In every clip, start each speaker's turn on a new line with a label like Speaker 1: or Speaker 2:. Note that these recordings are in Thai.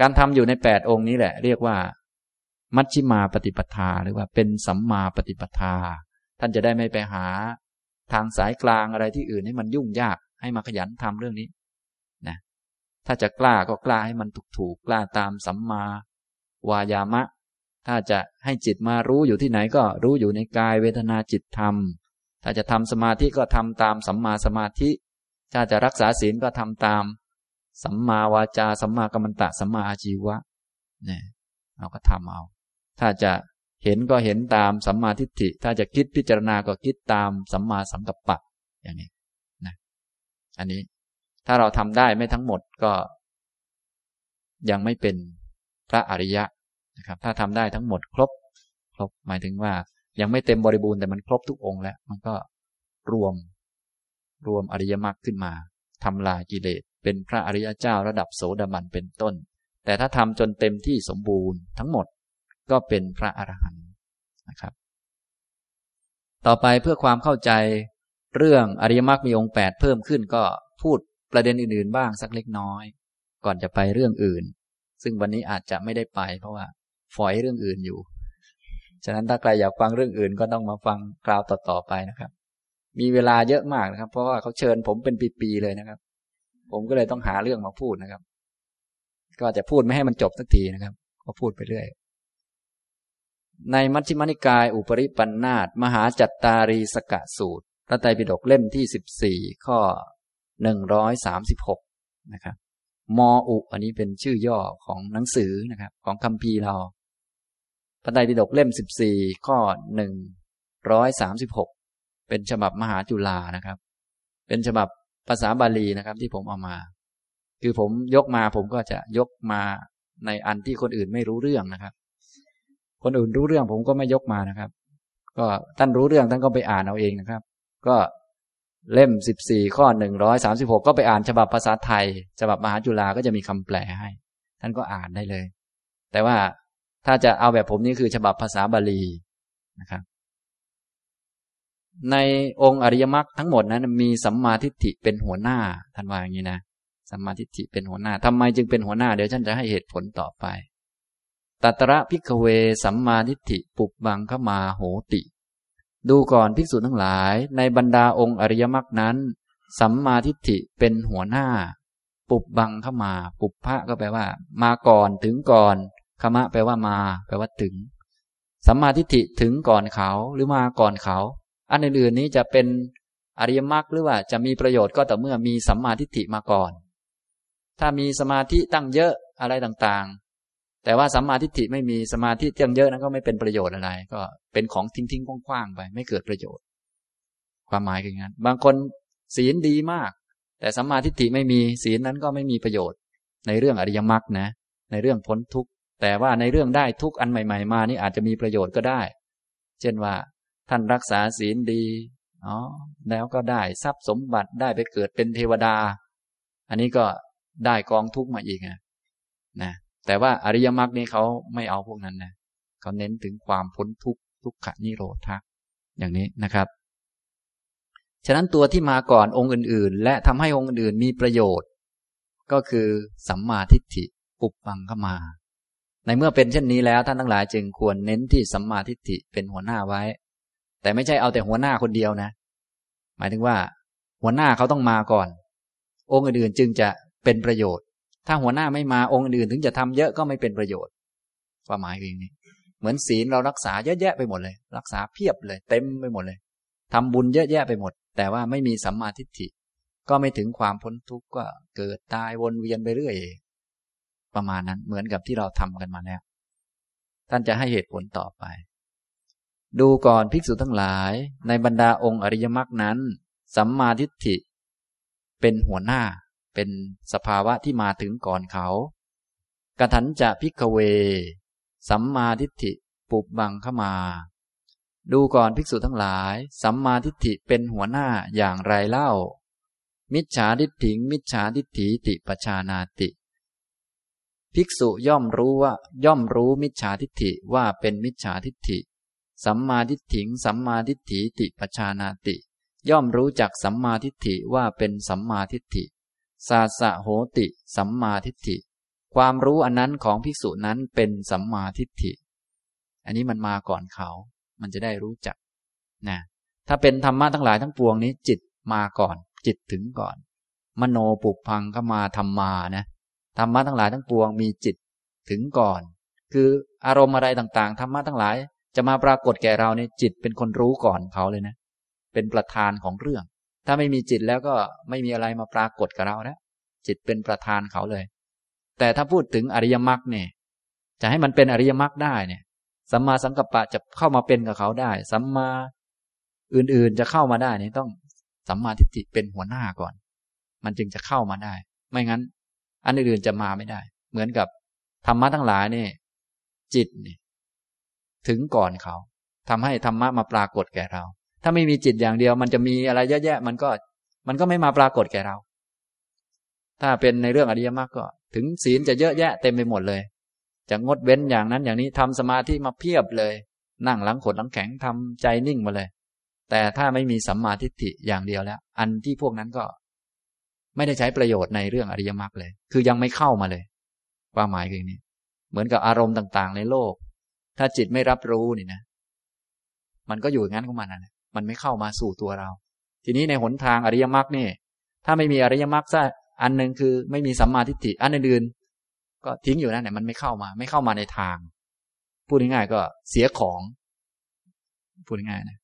Speaker 1: การทำอยู่ในแปดองค์นี้แหละ เรียกว่า มัชชิมาปฏิปทาหรือว่าเป็นสัมมาปฏิปทา ท่านจะได้ไม่ไปหา ทางสายกลางอะไรที่อื่นให้มันยุ่งยากให้มาขยันทำเรื่องนี้นะถ้าจะกล้าก็กล้าให้มันถูกถูกกล้าตามสัมมาวายามะ ถ้าจะให้จิตมารู้อยู่ที่ไหนก็รู้อยู่ในกายเวทนาจิตธรรม ถ้าจะทำสมาธิก็ทำตามสัมมาสมาธิ ถ้าจะรักษาศีลก็ทำตาม สัมมาวาจา สัมมากัมมันตะ สัมมาอาชีวะเนี่ยเราก็ทำเอา ถ้าจะเห็นก็เห็นตามสัมมาทิฏฐิ ถ้าจะคิดพิจารณาก็คิดตามสัมมาสังกัปปะอย่างนี้นะอันนี้ถ้าเราทำได้ไม่ทั้งหมดก็ ยังไม่เป็นพระอริยะนะครับ ถ้าทำได้ทั้งหมดครบ ครบหมายถึงว่า ยังไม่เต็มบริบูรณ์แต่มันครบทุกองค์แล้ว มันก็รวมรวมอริยมรรคขึ้นมาทำลายกิเลส เป็นพระอริยเจ้าระดับโสดาบันเป็นต้น แต่ถ้าทำจนเต็มที่สมบูรณ์ทั้งหมดก็เป็นพระอรหันต์นะครับ ต่อไปเพื่อความเข้าใจเรื่องอริยมรรคมีองค์แปดเพิ่มขึ้นก็พูดประเด็นอื่นๆ บ้างสักเล็กน้อย ก่อนจะไปเรื่องอื่น ซึ่งวันนี้อาจจะไม่ได้ไป เพราะว่าฝอยเรื่องอื่นอยู่ ฉะนั้นถ้าใครอยากฟังเรื่องอื่นก็ต้องมาฟังคราวต่อๆไปนะครับ มีเวลาเยอะมากนะครับ เพราะว่าเขาเชิญผมเป็นปีๆเลยนะครับ ผมก็เลยต้องหาเรื่องมาพูดนะครับ ก็จะพูดไม่ให้มันจบสักทีนะครับ ก็พูดไปเรื่อย ในมัชฌิมานิกาย อุปริปันธาตมหาจัตตารีสกะสูตรพระไตรปิฎกเล่มที่สิบสี่ข้อหนึ่งร้อยสามสิบหกนะครับมออุ อันนี้เป็นชื่อย่อของหนังสือนะครับ ของคัมภีร์เราพระไตรปิฎกเล่มสิบสี่ข้อหนึ่งร้อยสามสิบหกเป็นฉบับมหาจุฬานะครับ เป็นฉบับ ภาษาบาลีนะครับ ที่ผมเอามา คือผมยกมาผมก็จะยกมาในอันที่คนอื่นไม่รู้เรื่องนะครับ คนอื่นรู้เรื่องผมก็ไม่ยกมานะครับ ก็ท่านรู้เรื่องท่านก็ไปอ่านเอาเองนะครับ ก็เล่มสิบสี่ข้อหนึ่งร้อยสามสิบหกก็ไปอ่านฉบับภาษาไทย ฉบับมหาจุฬาก็จะมีคำแปลให้ ท่านก็อ่านได้เลย แต่ว่าถ้าจะเอาแบบผมนี่คือฉบับภาษาบาลีนะครับ ในองค์อริยมรรคทั้งหมดนั้นมีสัมมาทิฏฐิเป็นหัวหน้าท่านว่าอย่างนี้นะสัมมาทิฏฐิเป็นหัวหน้าทำไมจึงเป็นหัวหน้า เดี๋ยวท่านจะให้เหตุผลต่อไปตัตระพิกเว สัมมาทิฏฐิปุบบังขมาโหติ ดูก่อนภิกษุทั้งหลาย ในบรรดาองค์อริยมรรคนั้น สัมมาทิฏฐิเป็นหัวหน้า ปุบบังขมา ปุบพระก็แปลว่า มาก่อนถึงก่อนขมะแปลว่ามา แปลว่าถึง สัมมาทิฏฐิถึงก่อนเขาหรือมาก่อนเขา อันอื่นๆนี้จะเป็นอริยมรรคหรือว่าจะมีประโยชน์ก็ต่อเมื่อมีสัมมาทิฏฐิมาก่อน ถ้ามีสมาธิตั้งเยอะอะไรต่างๆ แต่ว่าสัมมาทิฏฐิไม่มีสมาธิเยงเยอะนั้นก็ไม่เป็นประโยชน์อะไร ก็เป็นของทิ้งทิ้งกว้างๆไป ไม่เกิดประโยชน์ ความหมายคืออย่างนั้น บางคนศีลดีมาก แต่สัมมาทิฏฐิไม่มีศีลนั้นก็ไม่มีประโยชน์ ในเรื่องอริยมรรคนะ ในเรื่องพ้นทุกข์แต่ว่าในเรื่องได้ทุกอันใหม่ ๆ มานี่อาจจะมีประโยชน์ก็ได้ เช่นว่า ท่านรักษาศีลดีอ๋อแล้วก็ได้ทรัพย์สมบัติได้ไปเกิดเป็นเทวดา อันนี้ก็ได้กองทุกข์มาอีกนะนะแต่ว่าอริยมรรคนี้เขาไม่เอาพวกนั้นนะเขาเน้นถึงความพ้นทุกข์ทุกขนิโรธะอย่างนี้นะครับ ฉะนั้นตัวที่มาก่อนองค์อื่น ๆ และทำให้องค์อื่นมีประโยชน์ ก็คือสัมมาทิฏฐิปุบปังเข้ามา ในเมื่อเป็นเช่นนี้แล้วท่านทั้งหลายจึงควรเน้นที่สัมมาทิฏฐิเป็นหัวหน้าไว้ แต่ไม่ใช่เอาแต่หัวหน้าคนเดียวนะ หมายถึงว่า หัวหน้าเขาต้องมาก่อน องค์อื่นๆจึงจะเป็นประโยชน์ ถ้าหัวหน้าไม่มาองค์อื่นถึงจะทำเยอะก็ไม่เป็นประโยชน์ความหมายคืออย่างนี้ เหมือนศีลเรารักษาเยอะแยะไปหมดเลย รักษาเพียบเลย เต็มไปหมดเลยทำบุญเยอะแยะไปหมด แต่ว่าไม่มีสัมมาทิฏฐิ ก็ไม่ถึงความพ้นทุกข์ก็เกิดตายวนเวียนไปเรื่อยประมาณนั้นเหมือนกับที่เราทำกันมาแล้ว ท่านจะให้เหตุผลต่อไป ดูก่อนภิกษุทั้งหลาย ในบรรดาองค์อริยมรรคนั้น สัมมาทิฏฐิ เป็นหัวหน้า เป็นสภาวะที่มาถึงก่อนเขากถันจะพิกเว สัมมาทิฏฐิปุบบังเข้ามา ดูก่อนภิกษุทั้งหลาย สัมมาทิฏฐิเป็นหัวหน้าอย่างไรเล่า มิจฉาทิฏฐิมิจฉาทิฏฐิติปชานาติ ภิกษุย่อมรู้ว่าย่อมรู้มิจฉาทิฏฐิว่าเป็นมิจฉาทิฏฐิ สัมมาทิฏฐิสัมมาทิฏฐิติปชานาติ ย่อมรู้จักสัมมาทิฏฐิว่าเป็นสัมมาทิฏฐิ สาสะโหติ สัมมาทิฏฐิ ความรู้อันนั้นของภิกษุนั้นเป็นสัมมาทิฏฐิ อันนี้มันมาก่อนเขา มันจะได้รู้จัก นะ ถ้าเป็นธรรมะทั้งหลายทั้งปวงนี้ จิตมาก่อน จิตถึงก่อน มโนปุพังก็มาธรรมานะ ธรรมะทั้งหลายทั้งปวงมีจิตถึงก่อน คืออารมณ์อะไรต่างๆ ธรรมะทั้งหลาย จะมาปรากฏแก่เราเนี่ยจิตเป็นคนรู้ก่อนเขาเลยนะ เป็นประธานของเรื่อง ถ้าไม่มีจิตแล้วก็ไม่มีอะไรมาปรากฏกับเราแล้วจิตเป็นประธานเขาเลย แต่ถ้าพูดถึงอริยมรรคเนี่ย จะให้มันเป็นอริยมรรคได้เนี่ย สัมมาสังกัปปะจะเข้ามาเป็นกับเขาได้ สัมมาอื่นๆจะเข้ามาได้นี่ต้องสัมมาทิฏฐิเป็นหัวหน้าก่อน มันจึงจะเข้ามาได้ ไม่งั้น อันอื่นๆจะมาไม่ได้ เหมือนกับธรรมะทั้งหลายเนี่ยจิตเนี่ย ถึงก่อนเขาทำให้ธรรมะมาปรากฏแก่เรา ถ้าไม่มีจิตอย่างเดียว มันจะมีอะไรเยอะแยะ มันก็มันก็ไม่มาปรากฏแก่เรา ถ้าเป็นในเรื่องอริยมรรคก็ ถึงศีลจะเยอะแยะเต็มไปหมดเลย จะงดเว้นอย่างนั้นอย่างนี้ทำสมาธิมาเพียบเลย นั่งหลังขดหลังแข็งทำใจนิ่งมาเลย แต่ถ้าไม่มีสัมมาทิฏฐิอย่างเดียวแล้ว อันที่พวกนั้นก็ ไม่ได้ใช้ประโยชน์ในเรื่องอริยมรรคเลย คือยังไม่เข้ามาเลย ความหมายคือนี้ เหมือนกับอารมณ์ต่าง ๆ ในโลก ถ้าจิตไม่รับรู้นี่นะ มันก็อยู่อย่างนั้นของมันนะมันไม่เข้ามาสู่ตัวเรา ทีนี้ในหนทางอริยมรรคนี่ ถ้าไม่มีอริยมรรคสักอันหนึ่งคือไม่มีสัมมาทิฏฐิอันอื่นๆก็ทิ้งอยู่นั่นแหละมันไม่เข้ามา ไม่เข้ามาในทาง พูดง่ายๆก็เสียของ พูดง่ายๆนะ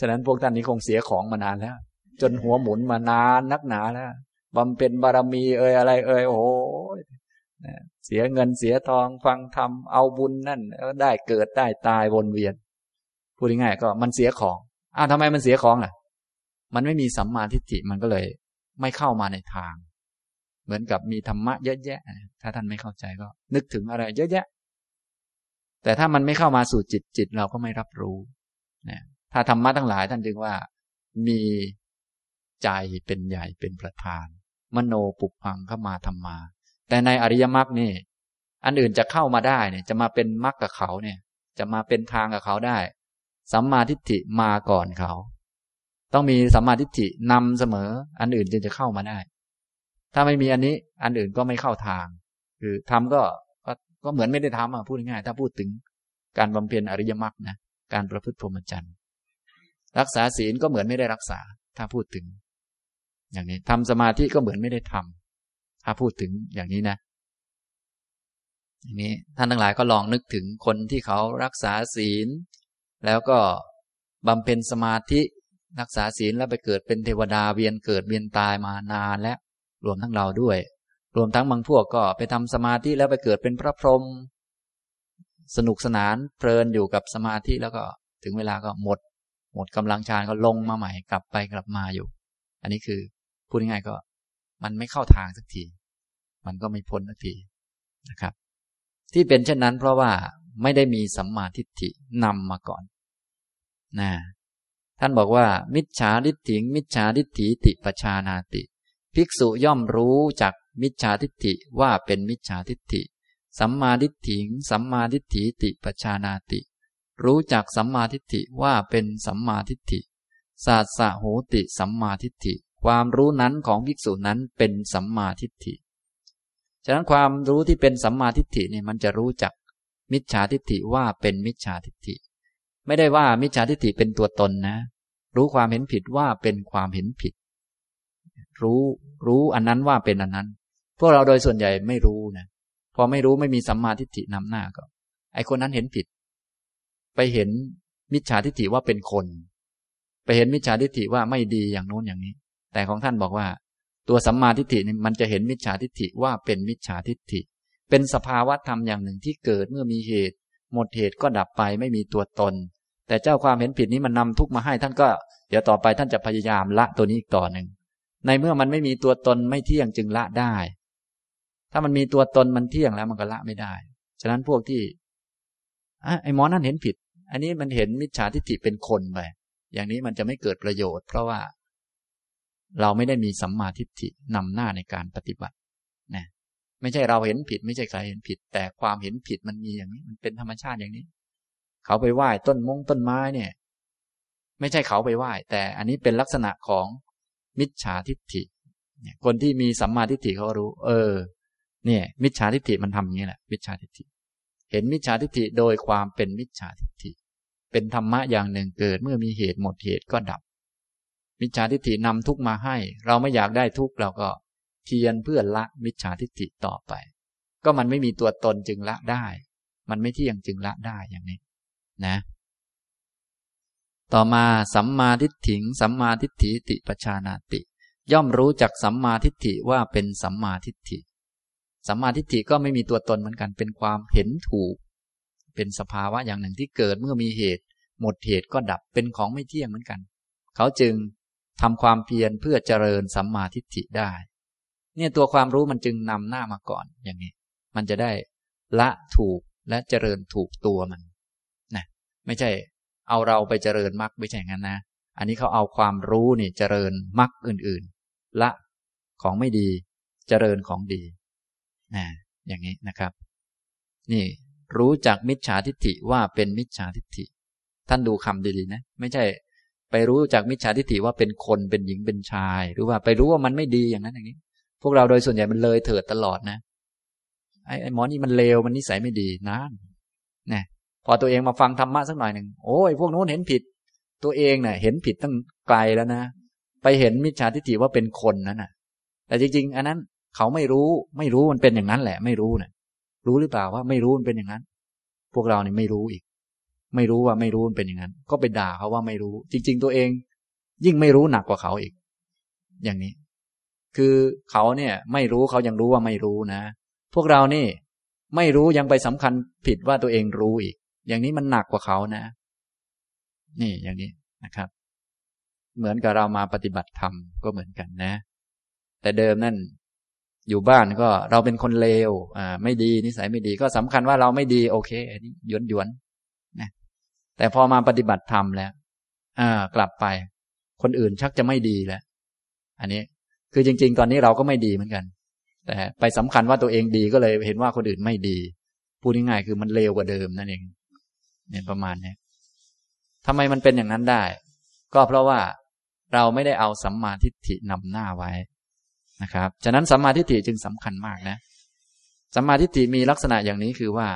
Speaker 1: ฉะนั้นพวกท่านนี้คงเสียของมานานแล้ว จนหัวหมุนมานานนักหนาแล้วบำเพ็ญบารมีเอ่ยอะไร เอ่ยโอ้โห เสียเงินเสียทองฟังธรรมเอาบุญนั่นได้เกิดได้ตายวนเวียนพูดง่ายๆก็มันเสียของอ้าวทำไมมันเสียของล่ะ มันไม่มีสัมมาทิฏฐิมันก็เลย ไม่เข้ามาในทาง เหมือนกับมีธรรมะเยอะแยะ ถ้าท่านไม่เข้าใจก็ นึกถึงอะไร เยอะแยะ แต่ถ้ามันไม่เข้ามาสู่จิตจิตเราก็ไม่รับรู้นะถ้าธรรมะทั้งหลายท่านจึงว่า มีใจเป็นใหญ่เป็นประธาน มโนปุพังเข้ามาธรรมา แต่ในอริยมรรคนี่ อันอื่นจะเข้ามาได้เนี่ย จะมาเป็นมรรคกับเขาเนี่ย จะมาเป็นทางกับเขาได้ สัมมาทิฏฐิมาก่อนเขา ต้องมีสัมมาทิฏฐินำเสมอ อันอื่นจึงจะเข้ามาได้ ถ้าไม่มีอันนี้ อันอื่นก็ไม่เข้าทาง คือทำก็ก็เหมือนไม่ได้ทำอะพูดง่ายถ้าพูดถึงการบำเพ็ญอริยมรรคนะการประพฤติพรหมจรรย์รักษาศีลก็เหมือนไม่ได้รักษา ถ้าพูดถึง อย่างนี้ทำสมาธิก็เหมือนไม่ได้ทำ ถ้าพูดถึงอย่างนี้นะอย่างนี้ท่านทั้งหลายก็ลองนึกถึงคนที่เขารักษาศีล แล้วก็บำเพ็ญสมาธิรักษาศีลแล้วไปเกิดเป็นเทวดาเวียนเกิดเวียนตายมานานแล้วรวมทั้งเราด้วย รวมทั้งบางพวกก็ไปทำสมาธิแล้วไปเกิดเป็นพระพรหมสนุกสนานเพลินอยู่กับสมาธิแล้วก็ถึงเวลาก็หมด หมดกำลังฌานก็ลงมาใหม่กลับไปกลับมาอยู่ อันนี้คือพูดง่ายๆก็ มันไม่เข้าทางสักที มันก็ไม่พ้นสักทีนะครับ ที่เป็นเช่นนั้นเพราะว่าไม่ได้มีสัมมาทิฏฐินำมาก่อนนะท่านบอกว่า มิจฉาทิฏฐิมิจฉาทิฏฐิติปชานาติ ภิกษุย่อมรู้จากมิจฉาทิฏฐิว่าเป็นมิจฉาทิฏฐิ สัมมาทิฏฐิสัมมาทิฏฐิติปชานาติ รู้จักสัมมาทิฏฐิว่าเป็นสัมมาทิฏฐิศาสสะโหติสัมมาทิฏฐิ ความรู้นั้นของภิกษุนั้นเป็นสัมมาทิฏฐิ ฉะนั้นความรู้ที่เป็นสัมมาทิฏฐิเนี่ยมันจะรู้จักมิจฉาทิฏฐิว่าเป็นมิจฉาทิฏฐิ ไม่ได้ว่ามิจฉาทิฏฐิเป็นตัวตนนะ รู้ความเห็นผิดว่าเป็นความเห็นผิด รู้รู้อันนั้นว่าเป็นอันนั้น พวกเราโดยส่วนใหญ่ไม่รู้นะพอไม่รู้ไม่มีสัมมาทิฏฐินำหน้าก็ไอคนนั้นเห็นผิด ไปเห็นมิจฉาทิฏฐิว่าเป็นคน ไปเห็นมิจฉาทิฏฐิว่าไม่ดีอย่างโน้นอย่างนี้ แต่ของท่านบอกว่า ตัวสัมมาทิฏฐินี่มันจะเห็นมิจฉาทิฏฐิว่าเป็นมิจฉาทิฏฐิ เป็นสภาวะธรรมอย่างหนึ่งที่เกิดเมื่อมีเหตุ หมดเหตุก็ดับไปไม่มีตัวตน แต่เจ้าความเห็นผิดนี้มันนำทุกมาให้ ท่านก็เดี๋ยวต่อไปท่านจะพยายามละตัวนี้อีกต่อหนึ่งในเมื่อมันไม่มีตัวตนไม่เที่ยงจึงละได้ ถ้ามันมีตัวตนมันเที่ยงแล้วมันก็ละไม่ได้ ฉะนั้นพวกที่ไอ้หมอนั่นเห็นผิด อันนี้มันเห็นมิจฉาทิฏฐิเป็นคนไป อย่างนี้มันจะไม่เกิดประโยชน์ เพราะว่า เราไม่ได้มีสัมมาทิฏฐินำหน้าในการปฏิบัตินะไม่ใช่เราเห็นผิด ไม่ใช่ใครเห็นผิด แต่ความเห็นผิดมันมีอย่างนี้ มันเป็นธรรมชาติอย่างนี้ เขาไปไหว้ต้นมงต้นไม้เนี่ย ไม่ใช่เขาไปไหว้ แต่อันนี้เป็นลักษณะของมิจฉาทิฏฐิคนที่มีสัมมาทิฏฐิเขารู้ เออ เนี่ย มิจฉาทิฏฐิมันทำอย่างนี้แหละ มิจฉาทิฏฐิ เห็นมิจฉาทิฏฐิโดยความเป็นมิจฉาทิฏฐิ เป็นธรรมะอย่างหนึ่งเกิด เมื่อมีเหตุหมดเหตุก็ดับ มิจฉาทิฏฐินำทุกมาให้ เราไม่อยากได้ทุกเราก็ เพียรเพื่อละมิจฉาทิฏฐิต่อไป ก็มันไม่มีตัวตนจึงละได้ มันไม่เที่ยงจึงละได้อย่างนี้ นะ ต่อมาสัมมาทิฏฐิงสัมมาทิฏฐิติปชานาติ ย่อมรู้จักสัมมาทิฏฐิว่าเป็นสัมมาทิฏฐิสัมมาทิฏฐิก็ไม่มีตัวตนเหมือนกัน เป็นความเห็นถูก เป็นสภาวะอย่างหนึ่งที่เกิดเมื่อมีเหตุ หมดเหตุก็ดับ เป็นของไม่เที่ยงเหมือนกัน เขาจึง ทำความเพียรเพื่อเจริญสัมมาทิฏฐิได้ เนี่ยตัวความรู้มันจึงนำหน้ามาก่อนอย่างนี้ มันจะได้ละถูกและเจริญถูกตัวมันนะไม่ใช่เอาเราไปเจริญมรรคไม่ใช่งั้นนะ อันนี้เขาเอาความรู้นี่เจริญมรรคอื่นๆ ละของไม่ดีเจริญของดีนะอย่างนี้นะครับ นี่รู้จักมิจฉาทิฏฐิว่าเป็นมิจฉาทิฏฐิ ท่านดูคำดีๆนะ ไม่ใช่ ไปรู้จากมิจฉาทิฏฐิว่าเป็นคนเป็นหญิงเป็นชาย หรือว่าไปรู้ว่ามันไม่ดีอย่างนั้นอย่างนี้ พวกเราโดยส่วนใหญ่มันเลยเถิดตลอดนะไอ้หมอนี่มันเลวมันนิสัยไม่ดีนะนะพอตัวเองมาฟังธรรมะสักหน่อยหนึ่งโอ้ยพวกนู้นเห็นผิด ตัวเองเนะ่ยเห็นผิดตั้งไกลแล้วนะไปเห็นมิจฉาทิฏฐิว่าเป็นคนนั่นนะแต่จริง ๆ อันนั้นเขาไม่รู้ไม่รู้มันเป็นอย่างนั้นแหละ ไม่รู้เนะี่ยรู้หรือเปล่าว่าไม่รู้มันเป็นอย่างนั้น พวกเราเนี่ยไม่รู้อีก ไม่รู้ว่าไม่รู้มันเป็นอย่างนั้น ก็ไปด่าเขาว่าไม่รู้ จริง ๆ ตัวเอง ยิ่งไม่รู้หนักกว่าเขาอีก อย่างนี้ คือเขาเนี่ย ไม่รู้เขายังรู้ว่าไม่รู้นะ พวกเรานี่ ไม่รู้ยังไปสำคัญผิดว่าตัวเองรู้อีก อย่างนี้มันหนักกว่าเขานะ นี่อย่างนี้นะครับ เหมือนกับเรามาปฏิบัติธรรมก็เหมือนกันนะ แต่เดิมนั่นอยู่บ้านก็เราเป็นคนเลว อ่า ไม่ดีนิสัยไม่ดีก็สำคัญว่าเราไม่ดี โอเคอันนี้หยวนหยวนน แต่พอมาปฏิบัติธรรมแล้วอ่ากลับไป คนอื่นชักจะไม่ดีแล้ว อันนี้คือจริง ๆ ตอนนี้เราก็ไม่ดีเหมือนกัน แต่ไปสำคัญว่าตัวเองดีก็เลยเห็นว่าคนอื่นไม่ดีพูดง่ายๆคือมันเลวกว่าเดิมนั่นเองเนี่ยประมาณนี้ทำไมมันเป็นอย่างนั้นได้ ก็เพราะว่าเราไม่ได้เอาสัมมาทิฏฐินำหน้าไว้นะครับ ฉะนั้นสัมมาทิฏฐิจึงสำคัญมากนะสัมมาทิฏฐิมีลักษณะอย่างนี้คือว่า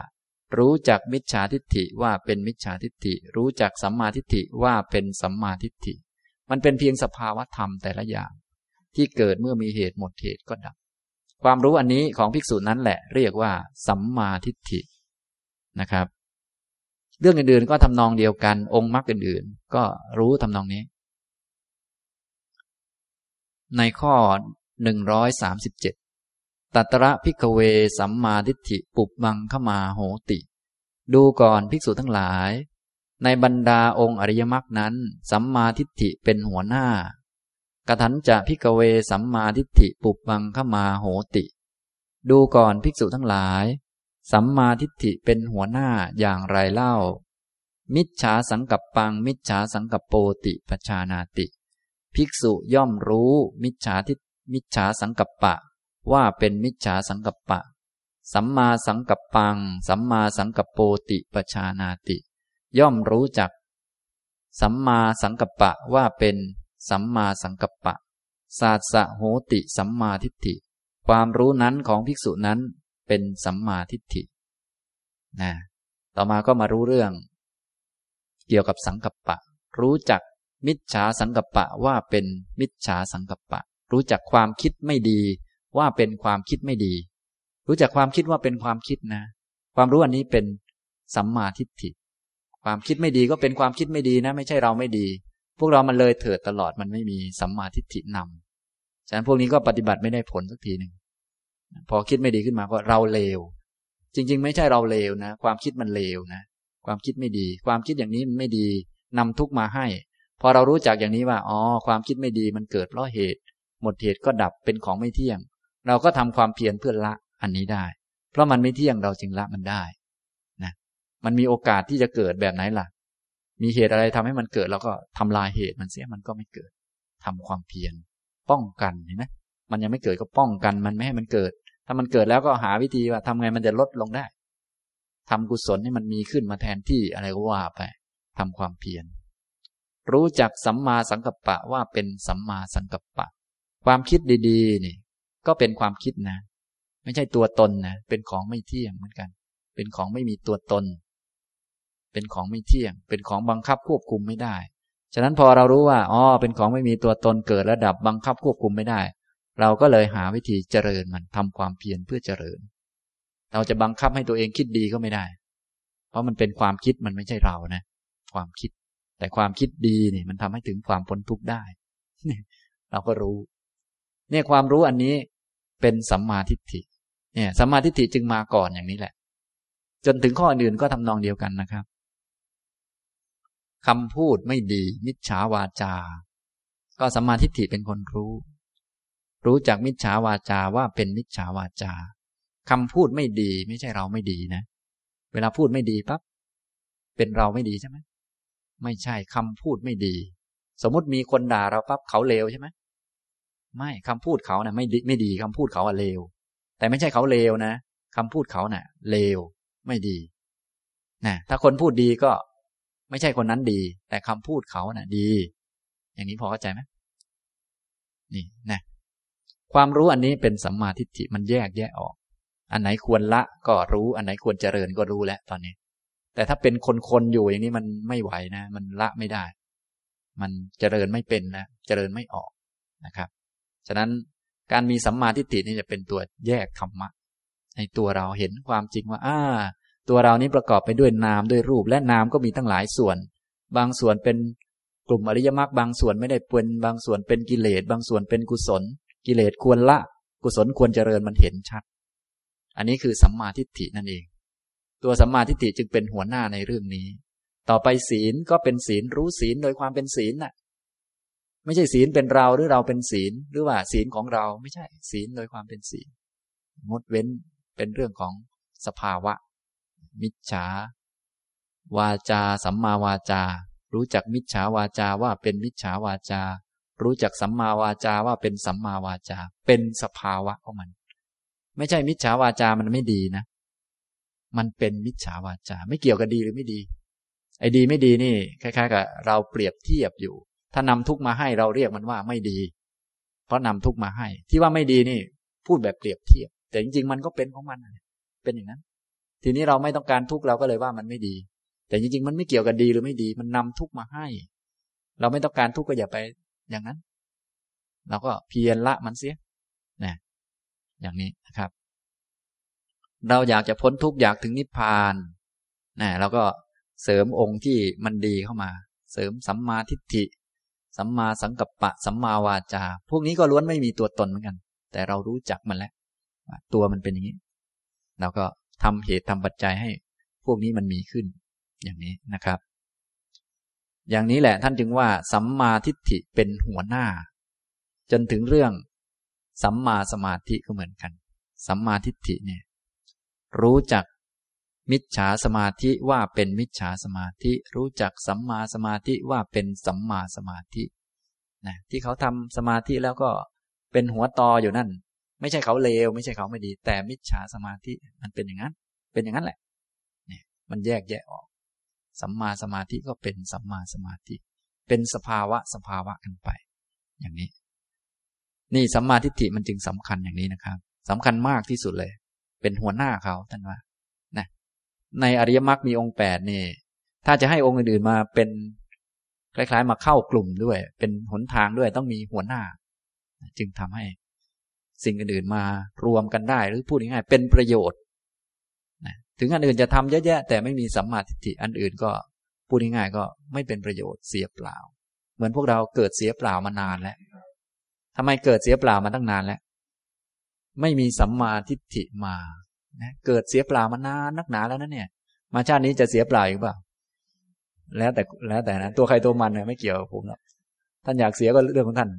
Speaker 1: รู้จักมิจฉาทิฏฐิว่าเป็นมิจฉาทิฏฐิ รู้จักสัมมาทิฏฐิว่าเป็นสัมมาทิฏฐิ มันเป็นเพียงสภาวะธรรมแต่ละอย่าง ที่เกิดเมื่อมีเหตุหมดเหตุก็ดับ ความรู้อันนี้ของภิกษุนั้นแหละ เรียกว่า สัมมาทิฏฐินะครับ เรื่องอื่นๆก็ทำนองเดียวกัน องค์มรรคอื่นๆ ก็รู้ทำนองนี้ ในข้อหนึ่งร้อยสามสิบเจ็ด ตัตระ ภิกขะเวสัมมาทิฏฐิปุพพังคะมาโหติ ดูก่อนภิกษุทั้งหลาย ในบรรดาองค์อริยมรรคนั้น สัมมาทิฏฐิเป็นหัวหน้ากะถัญจะ ภิกขะเวสัมมาทิฏฐิปุบบังขมาโหติ ดูก่อนภิกษุทั้งหลาย สัมมาทิฏฐิเป็นหัวหน้าอย่างไรเล่า มิจฉาสังกัปปัง มิจฉาสังกัปโปติปชานาติ ภิกษุย่อมรู้มิจฉาทิฏมิจฉาสังกัปปะ ว่าเป็นมิจฉาสังกัปปะ สัมมาสังกัปปัง สัมมาสังกัปโปติปชานาติ ย่อมรู้จัก สัมมาสังกัปปะว่าเป็นสัมมาสังกัปปะ ศาสสะโหติสัมมาทิฏฐิ ความรู้นั้นของภิกษุนั้นเป็นสัมมาทิฏฐินะต่อมาก็มารู้เรื่อง เกี่ยวกับสังกัปปะ รู้จักมิจฉาสังกัปปะว่าเป็นมิจฉาสังกัปปะ รู้จักความคิดไม่ดี ว่าเป็นความคิดไม่ดี รู้จักความคิดว่าเป็นความคิดนะ ความรู้อันนี้เป็นสัมมาทิฏฐิ ความคิดไม่ดีก็เป็นความคิดไม่ดีนะ ไม่ใช่เราไม่ดี พวกเรามันเลยเถิดตลอดมันไม่มีสัมมาทิฏฐินำฉะนั้นพวกนี้ก็ปฏิบัติไม่ได้ผลสักทีหนึ่งพอคิดไม่ดีขึ้นมาก็เราเลว จริง ๆ ไม่ใช่เราเลวนะ ความคิดมันเลวนะ ความคิดไม่ดี ความคิดอย่างนี้มันไม่ดีนำทุกมาให้ พอเรารู้จักอย่างนี้ว่า อ๋อ ความคิดไม่ดีมันเกิดเพราะเหตุ หมดเหตุก็ดับเป็นของไม่เที่ยง เราก็ทำความเพียรเพื่อละอันนี้ได้ เพราะมันไม่เที่ยงเราจึงละมันได้นะมันมีโอกาสที่จะเกิดแบบไหนล่ะ มีเหตุอะไรทำให้มันเกิดเราก็ทำลายเหตุมันเสียมันก็ไม่เกิดทำความเพียรป้องกันเห็นไหมมันยังไม่เกิดก็ป้องกันมันไม่ให้มันเกิด ถ้ามันเกิดแล้วก็หาวิธีว่าทำไงมันจะลดลงได้ทำกุศลให้มันมีขึ้นมาแทนที่อะไรก็ว่าไปทำความเพียรรู้จักสัมมาสังกัปปะว่าเป็นสัมมาสังกัปปะ ความคิดดีๆนี่ ก็เป็นความคิดนะ ไม่ใช่ตัวตนนะ เป็นของไม่เที่ยงเหมือนกัน เป็นของไม่มีตัวตน เป็นของไม่เที่ยง เป็นของบังคับควบคุมไม่ได้ ฉะนั้นพอเรารู้ว่าอ๋อเป็นของไม่มีตัวตนเกิดระดับบังคับควบคุมไม่ได้ เราก็เลยหาวิธีเจริญมันทำความเพียรเพื่อเจริญ เราจะบังคับให้ตัวเองคิดดีก็ไม่ได้ เพราะมันเป็นความคิดมันไม่ใช่เรานะ ความคิด แต่ความคิดดีนี่มันทำให้ถึงความพ้นทุกข์ได้ เราก็รู้เนี่ยความรู้อันนี้ เป็นสัมมาทิฏฐิเนี่ยสัมมาทิฏฐิจึงมาก่อนอย่างนี้แหละ จนถึงข้ออื่นก็ทำนองเดียวกันนะครับคำพูดไม่ดี มิจฉาวาจา ก็สัมมาทิฏฐิเป็นคนรู้ รู้จักมิจฉาวาจาว่าเป็นมิจฉาวาจาคำพูดไม่ดีไม่ใช่เราไม่ดีนะ เวลาพูดไม่ดีปั๊บเป็นเราไม่ดีใช่ไหมไม่ใช่คำพูดไม่ดี สมมติมีคนด่าเราปั๊บเขาเลวใช่ไหม ไม่คำพูดเขานะ่ะไม่ดีไม่ดีคำพูดเขาอะเลว แต่ไม่ใช่เขาเลวนะคำพูดเขานะ่ะ เลว ไม่ดีนะถ้าคนพูดดีก็ไม่ใช่คนนั้นดี แต่คำพูดเขานะ่ะ ดี อย่างนี้พอเข้าใจไหมนี่นะความรู้อันนี้เป็นสัมมาทิฏฐิมันแยกแยกออก อันไหนควรละก็รู้ อันไหนควรเจริญก็รู้แล้วตอนนี้ แต่ถ้าเป็นคนๆอยู่อย่างนี้มันไม่ไหวนะ มันละไม่ได้ มันเจริญไม่เป็นนะ เจริญไม่ออกนะครับ ฉะนั้นการมีสัมมาทิฏฐินี่จะเป็นตัวแยกธรรมะ ในตัวเราเห็นความจริงว่าอ่าตัวเรานี้ประกอบไปด้วยนามด้วยรูป และนามก็มีตั้งหลายส่วน บางส่วนเป็นกลุ่มอริยมรรคบางส่วนไม่ได้เป็นบางส่วนเป็นกิเลส บางส่วนเป็นกุศล กิเลสควรละ กุศลควรเจริญมันเห็นชัด อันนี้คือสัมมาทิฏฐินั่นเอง ตัวสัมมาทิฏฐิจึงเป็นหัวหน้าในเรื่องนี้ ต่อไปศีลก็เป็นศีลรู้ศีลโดยความเป็นศีลน่ะ ไม่ใช่ศีลเป็นเราหรือเราเป็นศีล หรือว่าศีลของเราไม่ใช่ศีลโดยความเป็นศีลงดเว้นเป็นเรื่องของสภาวะ มิจฉาวาจา สัมมาวาจา รู้จักมิจฉาวาจาว่าเป็นมิจฉาวาจา รู้จักสัมมาวาจาว่าเป็นสัมมาวาจา เป็นสภาวะของมัน ไม่ใช่มิจฉาวาจามันไม่ดีนะ มันเป็นมิจฉาวาจา ไม่เกี่ยวกับดีหรือไม่ดี ไอ้ดีไม่ดีนี่ คล้าย ๆ กับเราเปรียบเทียบอยู่ ถ้านำทุกมาให้เราเรียกมันว่าไม่ดี เพราะนำทุกมาให้ ที่ว่าไม่ดีนี่ พูดแบบเปรียบเทียบ แต่จริงๆมันก็เป็นของมันเป็นอย่างนั้น ทีนี้เราไม่ต้องการทุกเราก็เลยว่ามันไม่ดี แต่จริงๆมันไม่เกี่ยวกับดีหรือไม่ดี มันนำทุกมาให้ เราไม่ต้องการทุกก็อย่าไปอย่างนั้น เราก็เพียรละมันเสียนะอย่างนี้นะครับ เราอยากจะพ้นทุกอยากถึงนิพพานนะเราก็เสริมองค์ที่มันดีเข้ามา เสริมสัมมาทิฏฐิ สัมมาสังกัปปะ สัมมาวาจา พวกนี้ก็ล้วนไม่มีตัวตนเหมือนกัน แต่เรารู้จักมันแล้ว ตัวมันเป็นอย่างนี้ เราก็ทำเหตุทำปัจจัยให้ พวกนี้มันมีขึ้น อย่างนี้นะครับ อย่างนี้แหละท่านจึงว่า สัมมาทิฏฐิเป็นหัวหน้า จนถึงเรื่อง สัมมาสมาธิก็เหมือนกัน สัมมาทิฏฐิเนี่ย รู้จัก มิจฉาสมาธิว่าเป็นมิจฉาสมาธิ รู้จักสัมมาสมาธิว่าเป็นสัมมาสมาธินะที่เขาทำสมาธิแล้วก็เป็นหัวตออยู่นั่น ไม่ใช่เขาเลว ไม่ใช่เขาไม่ดี แต่มิจฉาสมาธิมันเป็นอย่างนั้น เป็นอย่างนั้นแหละเนี่ยมันแยกแยะออก สัมมาสมาธิก็เป็นสัมมาสมาธิ เป็นสภาวะสภาวะกันไป อย่างนี้ นี่สัมมาทิฏฐิมันจึงสำคัญอย่างนี้นะครับสำคัญมากที่สุดเลย เป็นหัวหน้าเขาท่านว่า ในอริยมรรคมีองค์แปดนี่ ถ้าจะให้องค์อื่นๆมาเป็นคล้ายๆ มาเข้ากลุ่มด้วย เป็นหนทางด้วยต้องมีหัวหน้า จึงทำให้สิ่งอื่นๆมารวมกันได้ หรือพูดง่ายๆเป็นประโยชน์ถึงอันอื่นจะทำเยอะแยะแต่ไม่มีสัมมาทิฏฐิอันอื่นก็พูดง่ายๆก็ไม่เป็นประโยชน์เสียเปล่า เหมือนพวกเราเกิดเสียเปล่ามานานแล้วทำไมเกิดเสียเปล่ามาตั้งนานแล้ว ไม่มีสัมมาทิฏฐิมา นะเกิดเสียเปล่ามานานนักหนาแล้วนะเนี่ย มาชาตินี้จะเสียเปล่าอีกเปล่า แล้วแต่แล้วแต่นะตัวใครตัวมันเนี่ยไม่เกี่ยวกับผมหรอกท่านอยากเสียก็เรื่องของท่าน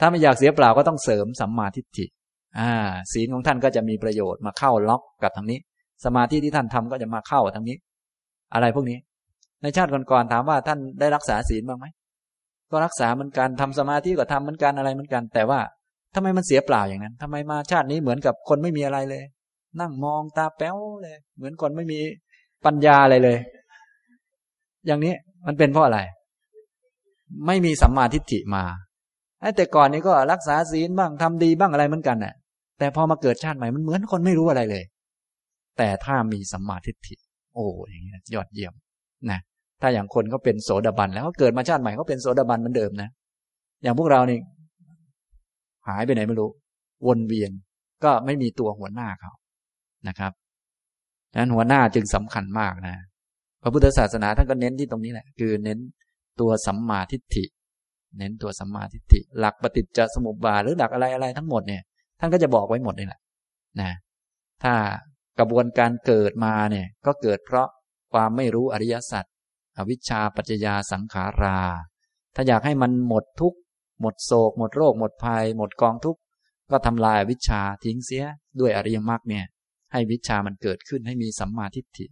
Speaker 1: ถ้าไม่อยากเสียเปล่าก็ต้องเสริมสัมมาทิฏฐิ อ่า ศีลของท่านก็จะมีประโยชน์มาเข้าล็อกกับทางนี้ สมาธิที่ท่านทำก็จะมาเข้าทางนี้ อะไรพวกนี้ ในชาติก่อนๆถามว่าท่านได้รักษาศีลบ้างไหมก็รักษาเหมือนกันทำสมาธิก็ทำเหมือนกันอะไรเหมือนกัน แต่ว่าทำไมมันเสียเปล่าอย่างนั้นทำไมมาชาตินี้เหมือนกับคนไม่มีอะไรเลย นั่งมองตาแป้วเลย เหมือนคนไม่มีปัญญาอะไรเลย อย่างนี้มันเป็นเพราะอะไร ไม่มีสัมมาทิฏฐิมาแต่ก่อนนี้ก็รักษาศีลบ้างทำดีบ้างอะไรเหมือนกันน่ะ แต่พอมาเกิดชาติใหม่มันเหมือนคนไม่รู้อะไรเลย แต่ถ้ามีสัมมาทิฏฐิ โอ้อย่างเงี้ยยอดเยี่ยมนะถ้าอย่างคนเขาเป็นโสดาบันแล้วเขาเกิดมาชาติใหม่เขาเป็นโสดาบันเหมือนเดิมนะอย่างพวกเรานี่หายไปไหนไม่รู้ วนเวียนก็ไม่มีตัวหัวหน้าเขา นะครับดังนั้นหัวหน้าจึงสำคัญมากนะ พระพุทธศาสนาท่านก็เน้นที่ตรงนี้แหละ คือเน้นตัวสัมมาทิฏฐิ เน้นตัวสัมมาทิฏฐิ หลักปฏิจจสมุปบาทหรือหลักอะไรอะไรทั้งหมดเนี่ย ท่านก็จะบอกไว้หมดนี่แหละนะ ถ้ากระบวนการเกิดมาเนี่ยก็เกิดเพราะความไม่รู้อริยสัจอวิชชาปัจจยาสังขารา ถ้าอยากให้มันหมดทุกหมดโศก หมดโรค หมดภัย หมดกองทุกก็ทำลายวิชาทิ้งเสียด้วยอริยมรรคเนี่ย ให้วิชามันเกิดขึ้นให้มีสัมมาทิฏฐิ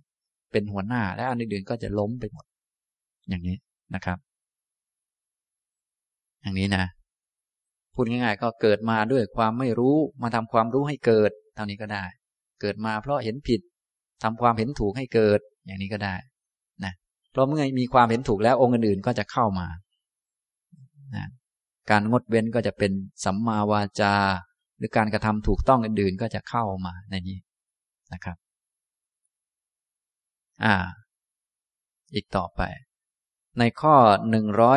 Speaker 1: เป็นหัวหน้าและอันอื่นๆก็จะล้มไปหมด อย่างนี้นะครับ อย่างนี้นะพูดง่ายๆ ก็เกิดมาด้วยความไม่รู้มาทำความรู้ให้เกิดเท่านี้ก็ได้ เกิดมาเพราะเห็นผิดทำความเห็นถูกให้เกิด อย่างนี้ก็ได้นะเพราะเมื่อมีความเห็นถูกแล้วองค์อื่นๆก็จะเข้ามานะการงดเว้นก็จะเป็นสัมมาวาจา หรือการกระทำถูกต้องอื่นๆ ก็จะเข้ามาในนี้ นะครับ อ่า อีกต่อไป ในข้อ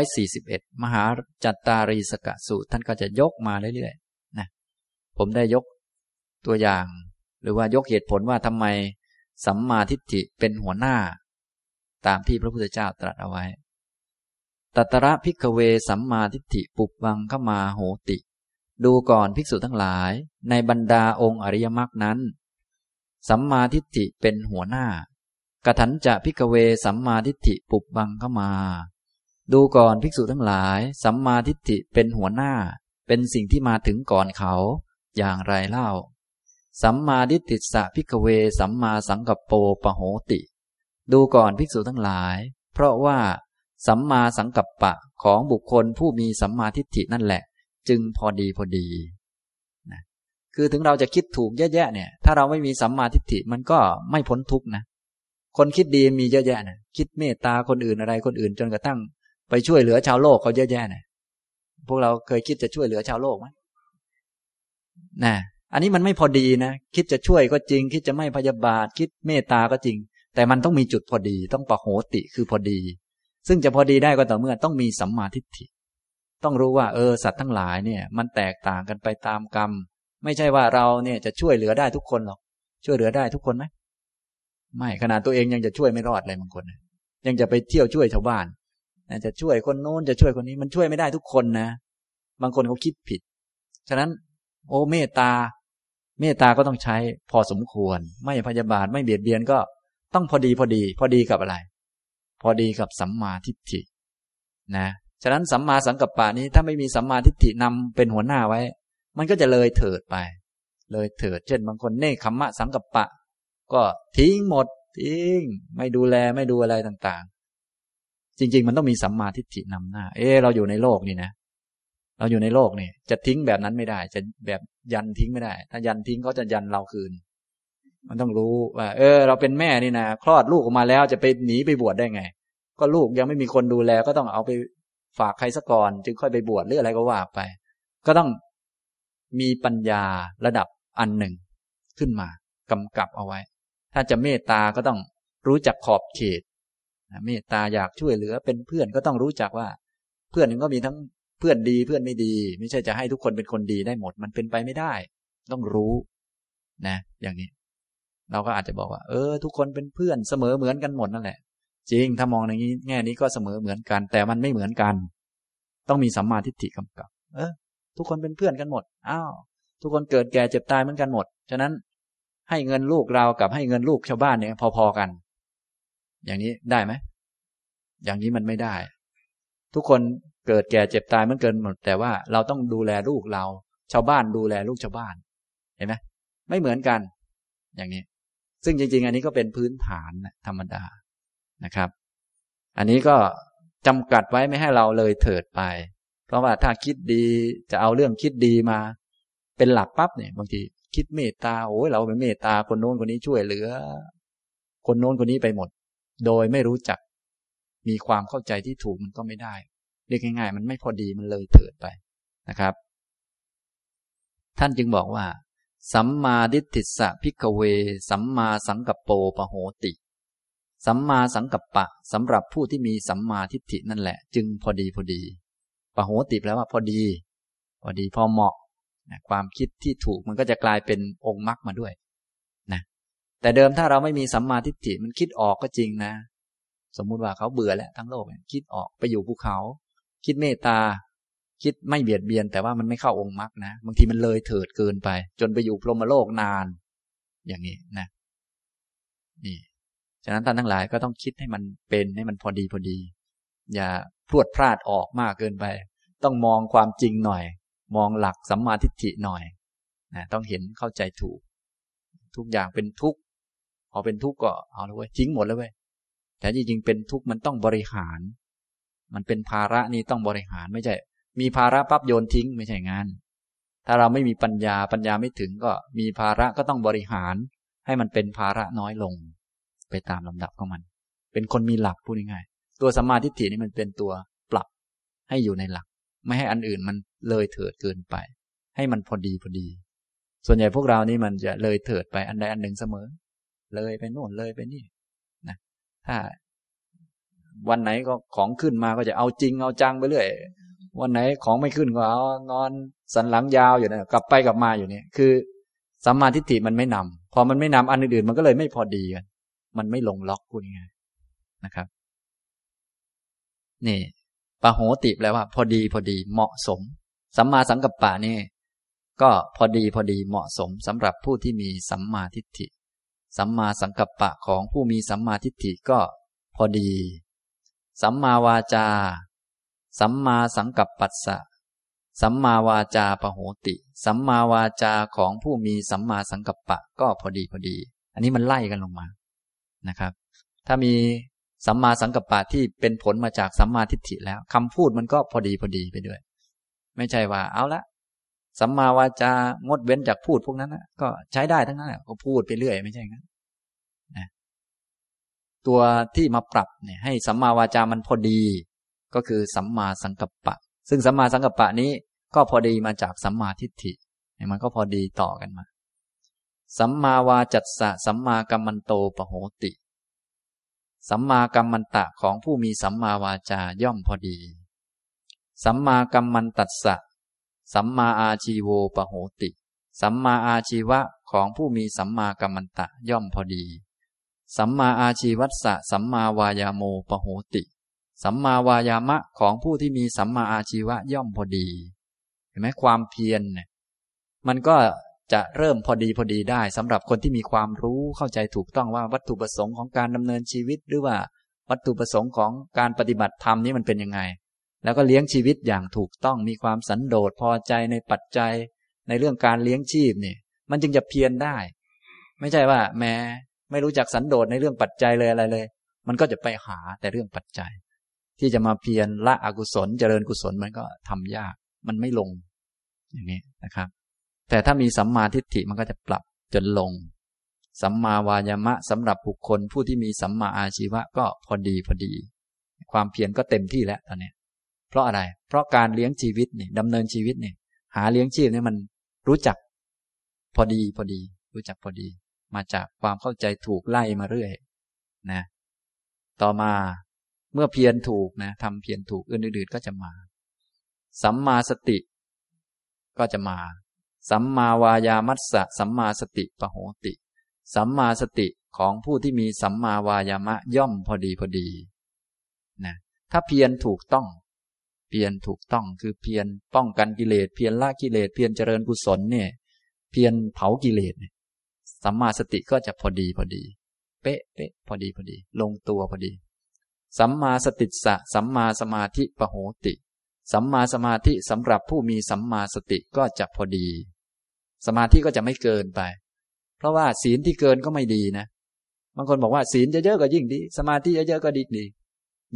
Speaker 1: 141 มหาจัตตารีสกสูตร ท่านก็จะยกมาเรื่อยๆนะผมได้ยกตัวอย่าง หรือว่ายกเหตุผลว่าทำไมสัมมาทิฏฐิเป็นหัวหน้า ตามที่พระพุทธเจ้าตรัสเอาไว้ตัตระพิกเวสัมมาทิฏฐิปุบวังเข้ามาโหติ ดูก่อนภิกษุทั้งหลาย ในบรรดาองค์อริยมรรคนั้น สัมมาทิฏฐิเป็นหัวหน้ากถันจะพิกเวสัมมาทิฏฐิปุบวังเข้ามา ดูก่อนภิกษุทั้งหลาย สัมมาทิฏฐิเป็นหัวหน้า เป็นสิ่งที่มาถึงก่อนเขา อย่างไรเล่า สัมมาทิฏฐิสะพิกเวสัมมาสังกปโปปโหติ ดูก่อนภิกษุทั้งหลาย เพราะว่า สัมมาสังกัปปะของบุคคลผู้มีสัมมาทิฏฐินั่นแหละ จึงพอดีพอดี คือถึงเราจะคิดถูกเยอะแย่ๆเนี่ย ถ้าเราไม่มีสัมมาทิฏฐิมันก็ไม่พ้นทุกนะ คนคิดดีมีเยอะแยะนะคิดเมตตาคนอื่นอะไรคนอื่นจนกระทั่ง ไปช่วยเหลือชาวโลกเขาเยอะแยะนะพวกเราเคยคิดจะช่วยเหลือชาวโลกไหมนะอันนี้มันไม่พอดีนะ คิดจะช่วยก็จริง คิดจะไม่พยาบาท คิดเมตตาก็จริง แต่มันต้องมีจุดพอดี ต้องปะโหติคือพอดี ซึ่งจะพอดีได้ก็ต่อเมื่อต้องมีสัมมาทิฏฐิ ต้องรู้ว่า เออสัตว์ทั้งหลายเนี่ย มันแตกต่างกันไปตามกรรม ไม่ใช่ว่าเราเนี่ยจะช่วยเหลือได้ทุกคนหรอก ช่วยเหลือได้ทุกคนไหมไม่ขนาดตัวเองยังจะช่วยไม่รอดเลยบางคนยังจะไปเที่ยวช่วยชาวบ้านจะช่วยคนโน้นจะช่วยคนนี้มันช่วยไม่ได้ทุกคนนะ บางคนเขาคิดผิด ฉะนั้น โอ้เมตตา เมตตาก็ต้องใช้พอสมควร ไม่พยาบาทไม่เบียดเบียนก็ต้องพอดีพอดี พอดีกับอะไร พอดีกับสัมมาทิฏฐิ นะฉะนั้นสัมมาสังกัปปะนี้ถ้าไม่มีสัมมาทิฏฐินำเป็นหัวหน้าไว้ มันก็จะเลยเถิดไป เลยเถิด เช่นบางคนเนคขมมะสังกัปปะ ก็ทิ้งหมด ทิ้ง ไม่ดูแลไม่ดูอะไรต่างๆ จริง ๆ มันต้องมีสัมมาทิฏฐินำหน้า เออเราอยู่ในโลกนี่นะ เราอยู่ในโลกนี่จะทิ้งแบบนั้นไม่ได้ จะแบบยันทิ้งไม่ได้ ถ้ายันทิ้งเขาจะยันเราคืน มันต้องรู้ว่า เออ เราเป็นแม่นี่นะคลอดลูกออกมาแล้วจะไปหนีไปบวชได้ไง ก็ลูกยังไม่มีคนดูแลก็ต้องเอาไปฝากใครสักก่อน จึงค่อยไปบวชหรืออะไรก็ว่าไป ก็ต้อง มีปัญญาระดับอันหนึ่ง ขึ้นมากำกับเอาไว้ ถ้าจะเมตตาก็ต้องรู้จักขอบเขตเมตตาอยากช่วยเหลือเป็นเพื่อนก็ต้องรู้จักว่า เพื่อนก็มีทั้งเพื่อนดีเพื่อนไม่ดี ไม่ใช่จะให้ทุกคนเป็นคนดีได้หมด มันเป็นไปไม่ได้ ต้องรู้ นะ อย่างนี้ เราก็อาจจะบอกว่า เออ ทุกคนเป็นเพื่อนเสมอเหมือนกันหมดนั่นแหละ จริงถ้ามองในนี้แง่นี้ก็เสมอเหมือนกัน แต่มันไม่เหมือนกัน ต้องมีสัมมาทิฏฐิกำกับ เออ ทุกคนเป็นเพื่อนกันหมด อ้าวทุกคนเกิดแก่เจ็บตายเหมือนกันหมด ฉะนั้นให้เงินลูกเรากับให้เงินลูกชาวบ้านเนี่ย พอๆกัน อย่างนี้ได้ไหม อย่างนี้มันไม่ได้ ทุกคนเกิดแก่เจ็บตายเหมือนกันหมด แต่ว่าเราต้องดูแลลูกเรา ชาวบ้านดูแลลูกชาวบ้าน เห็นไหมไม่เหมือนกัน อย่างนี้ ซึ่งจริง ๆ อันนี้ก็เป็นพื้นฐานธรรมดานะครับ อันนี้ก็จำกัดไว้ไม่ให้เราเลยเถิดไป เพราะว่าถ้าคิดดีจะเอาเรื่องคิดดีมา เป็นหลักปั๊บเนี่ย บางที คิดเมตตาโอ้ยเราเป็นเมตตาคนโน้นคนนี้ช่วยเหลือ คนโน้นคนนี้ไปหมด โดยไม่รู้จัก มีความเข้าใจที่ถูกมันก็ไม่ได้เรียกง่ายๆมันไม่พอดีมันเลยเถิดไปนะครับ ท่านจึงบอกว่า สัมมาดิฏฐิสะพิกเว สัมมาสังกัปโปปโหติ สัมมาสังกัปปะสำหรับผู้ที่มีสัมมาทิฏฐินั่นแหละ จึงพอดีพอดี ปโหติแปลว่าพอดี พอดีพอเหมาะนะความคิดที่ถูกมันก็จะกลายเป็นองค์มรรคมาด้วยนะแต่เดิมถ้าเราไม่มีสัมมาทิฏฐิมันคิดออกก็จริงนะ สมมุติว่าเขาเบื่อแล้วทั้งโลกคิดออกไปอยู่ภูเขา คิดเมตตา คิดไม่เบียดเบียน แต่ว่ามันไม่เข้าองค์มรรคนะบางทีมันเลยเถิดเกินไป จนไปอยู่พรหมโลกนาน อย่างนี้นะนี่ฉะนั้นท่านทั้งหลายก็ต้องคิดให้มันเป็นให้มันพอดีพอดี อย่าพรวดพลาดออกมากเกินไป ต้องมองความจริงหน่อย มองหลักสัมมาทิฏฐิหน่อยนะต้องเห็นเข้าใจถูก ทุกอย่างเป็นทุกข์พอเป็นทุกข์ก็เอาเลยเว้ยทิ้งหมดแล้วเว้ยแต่จริงๆเป็นทุกข์มันต้องบริหาร มันเป็นภาระนี่ต้องบริหารไม่ใช่ มีภาระปั๊บโยนทิ้งไม่ใช่งาน ถ้าเราไม่มีปัญญาปัญญาไม่ถึงก็มีภาระก็ต้องบริหาร ให้มันเป็นภาระน้อยลง ไปตามลำดับของมัน เป็นคนมีหลักพูดง่ายๆ ตัวสัมมาทิฏฐินี่มันเป็นตัวปรับให้อยู่ในหลัก ไม่ให้อันอื่นมันเลยเถิดเกินไป ให้มันพอดีพอดี ส่วนใหญ่พวกเรานี่มันจะเลยเถิดไปอันใดอันหนึ่งเสมอ เลยไปโน่นเลยไปนี่นะถ้า วันไหนก็ของขึ้นมาก็จะเอาจริงเอาจังไปเรื่อยวันไหนของไม่ขึ้นก็เอานอนสันหลังยาวอยู่นะกลับไปกลับมาอยู่เนี่ยคือสัมมาทิฏฐิมันไม่นำพอมันไม่นำอันอื่นๆมันก็เลยไม่พอดีกัน มันไม่ลงล็อกพูดง่ายนะครับ นี่ปะโหติแปลว่า พอดีพอดีเหมาะสม สัมมาสังกัปปะนี่ ก็พอดีพอดีเหมาะสมสำหรับผู้ที่มีสัมมาทิฏฐิ สัมมาสังกัปปะของผู้มีสัมมาทิฏฐิก็พอดี สัมมาวาจา สัมมาสังกัปปัสสะ สัมมาวาจาปะโหติ สัมมาวาจาของผู้มีสัมมาสังกัปปะก็พอดีพอดี อันนี้มันไล่กันลงมานะครับ ถ้ามี สัมมาสังกัปปะที่เป็นผลมาจากสัมมาทิฏฐิแล้วคำพูดมันก็พอดีพอดีไปด้วย ไม่ใช่ว่าเอาละสัมมาวาจางดเว้นจากพูดพวกนั้นนะก็ใช้ได้ทั้งนั้นก็พูดไปเรื่อย ไม่ใช่งั้นนะตัวที่มาปรับเนี่ย ให้สัมมาวาจามันพอดี ก็คือสัมมาสังกัปปะ ซึ่งสัมมาสังกัปปะนี้ก็พอดีมาจากสัมมาทิฏฐิมันก็พอดีต่อกันมา สัมมาวาจัตสะสัมมากัมมันโตปโหติ สัมมากัมมันตะของผู้มีสัมมาวาจาย่อมพอดี สัมมากัมมันตัสสะ สัมมาอาชีโวปโหติ สัมมาอาชีวะของผู้มีสัมมากัมมันตะย่อมพอดี สัมมาอาชีวัตสะสัมมาวายาโมปโหติ สัมมาวายามะของผู้ที่มีสัมมาอาชีวะย่อมพอดี เห็นไหมความเพียรเนี่ยมันก็ จะเริ่มพอดีพอดีได้สำหรับคนที่มีความรู้เข้าใจถูกต้องว่าวัตถุประสงค์ของการดำเนินชีวิต หรือว่าวัตถุประสงค์ของการปฏิบัติธรรมนี้มันเป็นยังไง แล้วก็เลี้ยงชีวิตอย่างถูกต้องมีความสันโดษพอใจในปัจจัย ในเรื่องการเลี้ยงชีพเนี่ยมันจึงจะเพียรได้ ไม่ใช่ว่า แม้ไม่รู้จักสันโดษในเรื่องปัจจัยเลยอะไรเลย มันก็จะไปหาแต่เรื่องปัจจัย ที่จะมาเพียรละอกุศลเจริญกุศลมันก็ทำยาก มันไม่ลง อย่างนี้นะครับ แต่ถ้ามีสัมมาทิฏฐิมันก็จะปรับจนลง สัมมาวายามะสำหรับบุคคลผู้ที่มีสัมมาอาชีวะก็พอดีพอดี ความเพียรก็เต็มที่แล้วตอนนี้เพราะอะไร เพราะการเลี้ยงชีวิตเนี่ยดำเนินชีวิตเนี่ยหาเลี้ยงชีพเนี่ยมันรู้จัก พอดีพอดี รู้จักพอดี มาจากความเข้าใจถูกไล่มาเรื่อยนะต่อมาเมื่อเพียรถูกนะทำเพียรถูกอื่นๆก็จะมา สัมมาสติก็จะมา สัมมาวายามัสสะสัมมาสติปโหติ สัมมาสติของผู้ที่มีสัมมาวายามะย่อมพอดีพอดีนะถ้าเพียรถูกต้อง เพียรถูกต้องคือเพียรป้องกันกิเลสเพียรละกิเลสเพียรเจริญกุศลเนี่ยเพียรเผากิเลสสัมมาสติก็จะพอดีพอดี เป๊ะเป๊ะพอดีพอดี ลงตัวพอดี สัมมาสติสะสัมมาสมาธิปโหติ สัมมาสมาธิสำหรับผู้มีสัมมาสติก็จะพอดี สมาธิก็จะไม่เกินไป เพราะว่าศีลที่เกินก็ไม่ดีนะบางคนบอกว่าศีลเยอะๆก็ยิ่งดี สมาธิเยอะๆก็ดีดี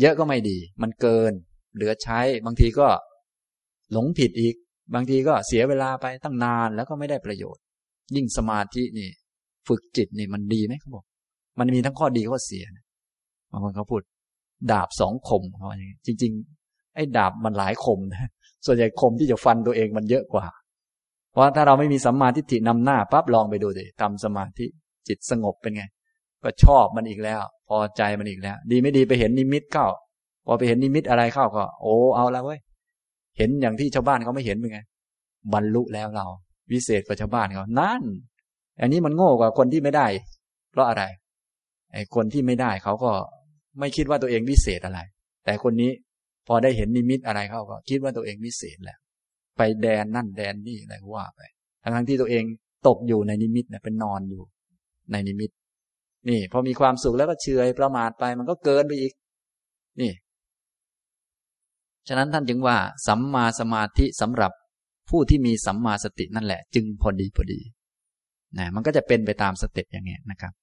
Speaker 1: เยอะก็ไม่ดี มันเกิน เหลือใช้ บางทีก็หลงผิดอีก บางทีก็เสียเวลาไปตั้งนานแล้วก็ไม่ได้ประโยชน์ ยิ่งสมาธินี่ ฝึกจิตนี่มันดีไหมเขาบอก มันมีทั้งข้อดีข้อเสียนะบางคนเขาพูด ดาบสองคมเขาอย่างนี้จริง ๆ ไอ้ดาบมันหลายคมนะส่วนใหญ่คมที่จะฟันตัวเองมันเยอะกว่า ราะถ้าเราไม่มีสัมมาทิฏฐินำหน้าปั๊บลองไปดูสิทำสมาธิจิตสงบเป็นไง ก็ชอบมันอีกแล้ว พอใจมันอีกแล้ว ดีไม่ดีไปเห็นนิมิตเข้า พอไปเห็นนิมิตอะไรเข้าก็ โอ้เอาแล้วเว้ยเห็นอย่างที่ชาวบ้านเขาไม่เห็นเป็นไง บรรลุแล้วเรา วิเศษกว่าชาวบ้านเขานั่น อันนี้มันโง่กว่าคนที่ไม่ได้ เพราะอะไรไอ้คนที่ไม่ได้เขาก็ไม่คิดว่าตัวเองวิเศษอะไร แต่คนนี้พอได้เห็นนิมิตอะไรเข้าก็ คิดว่าตัวเองวิเศษแล้ว ไปแดนนั่นแดนนี่อะไรว่าไปทั้งทั้งที่ตัวเองตกอยู่ในนิมิตเนี่ยเป็นนอนอยู่ ในนิมิต นี่พอมีความสุขแล้วก็เฉยประมาทไป มันก็เกินไปอีก นี่ ฉะนั้นท่านจึงว่า สัมมาสมาธิสำหรับผู้ที่มีสัมมาสตินั่นแหละ จึงพอดีพอดีนะมันก็จะเป็นไปตาม step อย่างนี้นะครับ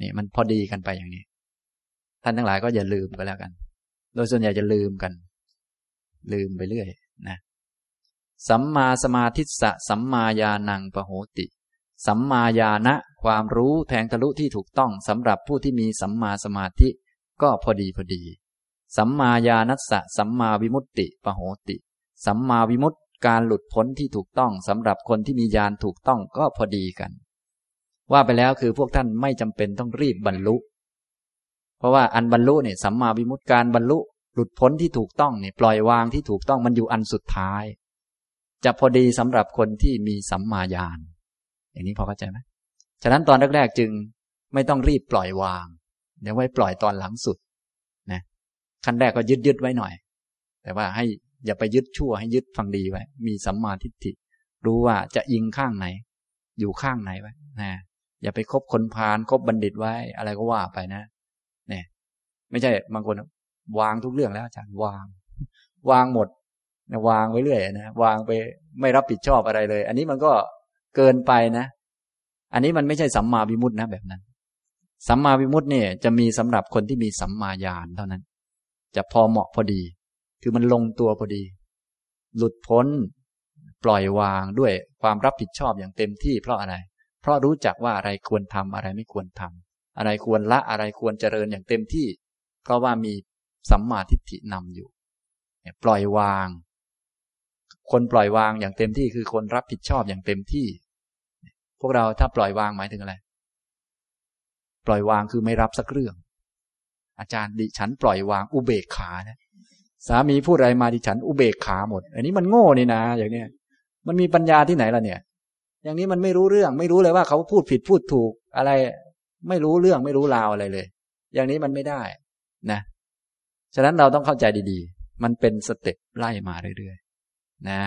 Speaker 1: นี่มันพอดีกันไปอย่างนี้ ท่านทั้งหลายก็อย่าลืมก็แล้วกัน โดยส่วนใหญ่จะลืมกัน ลืมไปเรื่อยนะ สัมมาสมาธิสะสัมมาญาณังปโหติ สัมมาญาณะความรู้แทงทะลุที่ถูกต้องสำหรับผู้ที่มีสัมมาสมาธิ ก็พอดีพอดี สัมมาญาณัสสะสัมมาวิมุตติปโหติ สัมมาวิมุตติการหลุดพ้นที่ถูกต้องสำหรับคนที่มีญาณถูกต้องก็พอดีกัน ว่าไปแล้วคือพวกท่านไม่จำเป็นต้องรีบบรรลุ เพราะว่าอันบรรลุเนี่ยสัมมาวิมุตติการบรรลุหลุดพ้นที่ถูกต้องเนี่ยปล่อยวางที่ถูกต้องมันอยู่อันสุดท้าย จะพอดีสำหรับคนที่มีสัมมาญาณอย่างนี้พอเข้าใจไหมฉะนั้นตอนแรกๆจึงไม่ต้องรีบปล่อยวาง เดี๋ยวไว้ปล่อยตอนหลังสุดนะขั้นแรกก็ยึดยึดไว้หน่อย แต่ว่าให้อย่าไปยึดชั่วให้ยึดฟังดีไว้ มีสัมมาทิฏฐิ รู้ว่าจะยิงข้างไหน อยู่ข้างไหนไว้นะอย่าไปคบคนพาลคบบัณฑิตไว้ อะไรก็ว่าไปนะเนี่ยไม่ใช่บางคนวางทุกเรื่องแล้วอาจารย์วาง วางหมด วางไว้เรื่อยนะวางไปไม่รับผิดชอบอะไรเลย อันนี้มันก็เกินไปนะ อันนี้มันไม่ใช่สัมมาวิมุตตินะแบบนั้น สัมมาวิมุตติเนี่ย จะมีสำหรับคนที่มีสัมมาญาณเท่านั้น จะพอเหมาะพอดี คือมันลงตัวพอดี หลุดพ้น ปล่อยวางด้วยความรับผิดชอบอย่างเต็มที่เพราะอะไร เพราะรู้จักว่าอะไรควรทำอะไรไม่ควรทำอะไรควรละอะไรควรเจริญอย่างเต็มที่ เพราะว่ามีสัมมาทิฏฐินำอยู่ปล่อยวาง คนปล่อยวางอย่างเต็มที่คือคนรับผิดชอบอย่างเต็มที่ พวกเราถ้าปล่อยวางหมายถึงอะไร ปล่อยวางคือไม่รับสักเรื่อง อาจารย์ดิฉันปล่อยวางอุเบกขานะสามีพูดอะไรมาดิฉันอุเบกขาหมด อันนี้มันโง่นี่นะ อย่างเนี้ยมันมีปัญญาที่ไหนล่ะเนี่ย อย่างนี้มันไม่รู้เรื่อง ไม่รู้เลยว่าเขาพูดผิดพูดถูกอะไร ไม่รู้เรื่องไม่รู้ราวอะไรเลย อย่างนี้มันไม่ได้นะ ฉะนั้นเราต้องเข้าใจดีๆ มันเป็นสเต็ปไล่มาเรื่อย นะ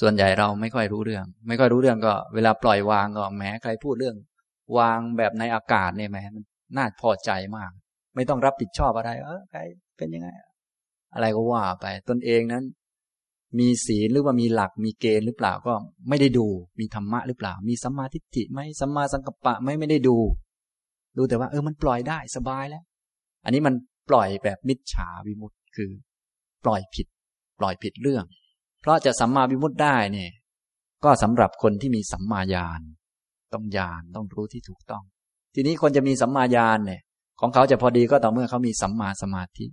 Speaker 1: ส่วนใหญ่เราไม่ค่อยรู้เรื่อง ไม่ค่อยรู้เรื่องก็ เวลาปล่อยวางก็แหมใครพูดเรื่อง วางแบบในอากาศเนี่ยแหมมันน่าพอใจมาก ไม่ต้องรับผิดชอบอะไร เออใครเป็นยังไง อะไรก็ว่าไป ตนเองนั้น มีศีลหรือว่ามีหลักมีเกณฑ์หรือเปล่าก็ไม่ได้ดู มีธรรมะหรือเปล่า มีสัมมาทิฏฐิไหมสัมมาสังกัปปะไหมไม่ได้ดู ดูแต่ว่า เออมันปล่อยได้สบายแล้ว อันนี้มันปล่อยแบบมิจฉาวิมุตต์คือ ปล่อยผิด ปล่อยผิดเรื่อง เพราะจะสัมมาวิมุตติได้เนี่ย ก็สำหรับคนที่มีสัมมาญาณต้องญาณต้องรู้ที่ถูกต้อง ทีนี้คนจะมีสัมมาญาณเนี่ย ของเขาจะพอดีก็ต่อเมื่อเขามีสัมมาสมาธิ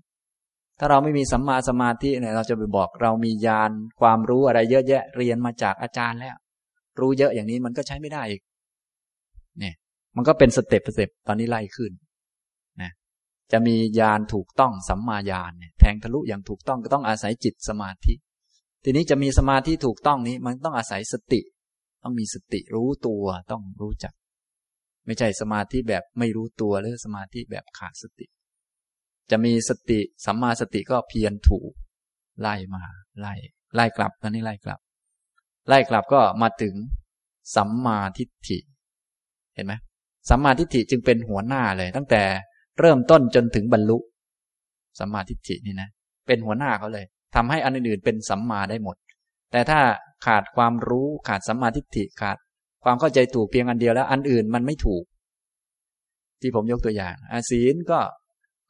Speaker 1: ถ้าเราไม่มีสัมมาสมาธิเนี่ยเราจะไปบอกเรามีญาณความรู้อะไรเยอะแยะเรียนมาจากอาจารย์แล้ว รู้เยอะอย่างนี้มันก็ใช้ไม่ได้อีก เนี่ย มันก็เป็น step step ตอนนี้ไล่ขึ้น จะมีญาณถูกต้องสัมมาญาณเนี่ยแทงทะลุอย่างถูกต้องก็ต้องอาศัยจิตสมาธิ ทีนี้จะมีสมาธิถูกต้องนี้ มันต้องอาศัยสติ ต้องมีสติรู้ตัวต้องรู้จัก ไม่ใช่สมาธิแบบไม่รู้ตัวหรือสมาธิแบบขาดสติ จะมีสติสัมมาสติก็เพียรถูกไล่มาไล่ไล่กลับตอนนี้ไล่กลับ ไล่กลับก็มาถึงสัมมาทิฏฐิ เห็นไหมสัมมาทิฏฐิจึงเป็นหัวหน้าเลย ตั้งแต่ เริ่มต้นจนถึงบรรลุสัมมาทิฏฐินี่นะ เป็นหัวหน้าเขาเลยทำให้อันอื่นๆเป็นสัมมาได้หมด แต่ถ้าขาดความรู้ขาดสัมมาทิฏฐิขาด ความเข้าใจถูกเพียงอันเดียวแล้ว อันอื่นมันไม่ถูก ที่ผมยกตัวอย่างอาศีลก็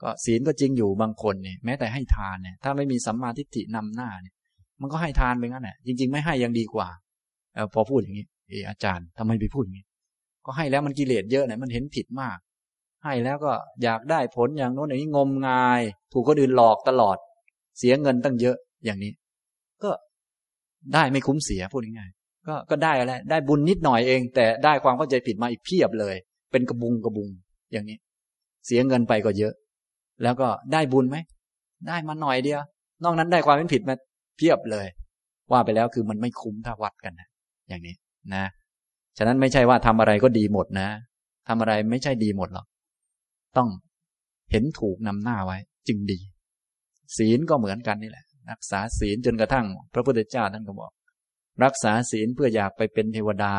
Speaker 1: ก็ศีลก็จริงอยู่บางคนเนี่ยแม้แต่ให้ทานเนี่ยถ้าไม่มีสัมมาทิฏฐินำหน้าเนี่ย มันก็ให้ทานไปงั้นแหละจริง ๆ ไม่ให้ยังดีกว่าอพอพูดอย่างนี้เอออาจารย์ทำไมไปพูดอย่างนี้ก็ให้แล้วมันกิเลสเยอะเนี่ยมันเห็นผิดมาก ให้แล้วก็อยากได้ผลอย่างโน้นอย่างนี้งมงาย ถูกคนอื่นหลอกตลอด เสียเงินตั้งเยอะอย่างนี้ ก็ได้ไม่คุ้มเสียพูดง่ายๆก็ก็ได้อะไรได้บุญนิดหน่อยเอง แต่ได้ความเข้าใจผิดมาอีกเพียบเลย เป็นกระบุงกระบุงอย่างนี้ เสียเงินไปก็เยอะ แล้วก็ได้บุญไหมได้มาหน่อยเดียวนอกนั้นได้ความเป็นผิดมาเพียบเลย ว่าไปแล้วคือมันไม่คุ้มถ้าวัดกันนะอย่างนี้นะ ฉะนั้นไม่ใช่ว่าทำอะไรก็ดีหมดนะทำอะไรไม่ใช่ดีหมดหรอก ต้องเห็นถูกนำหน้าไว้ จึงดี ศีลก็เหมือนกันนี่แหละ รักษาศีลจนกระทั่ง พระพุทธเจ้าท่านก็บอก รักษาศีลเพื่ออยากไปเป็นเทวดา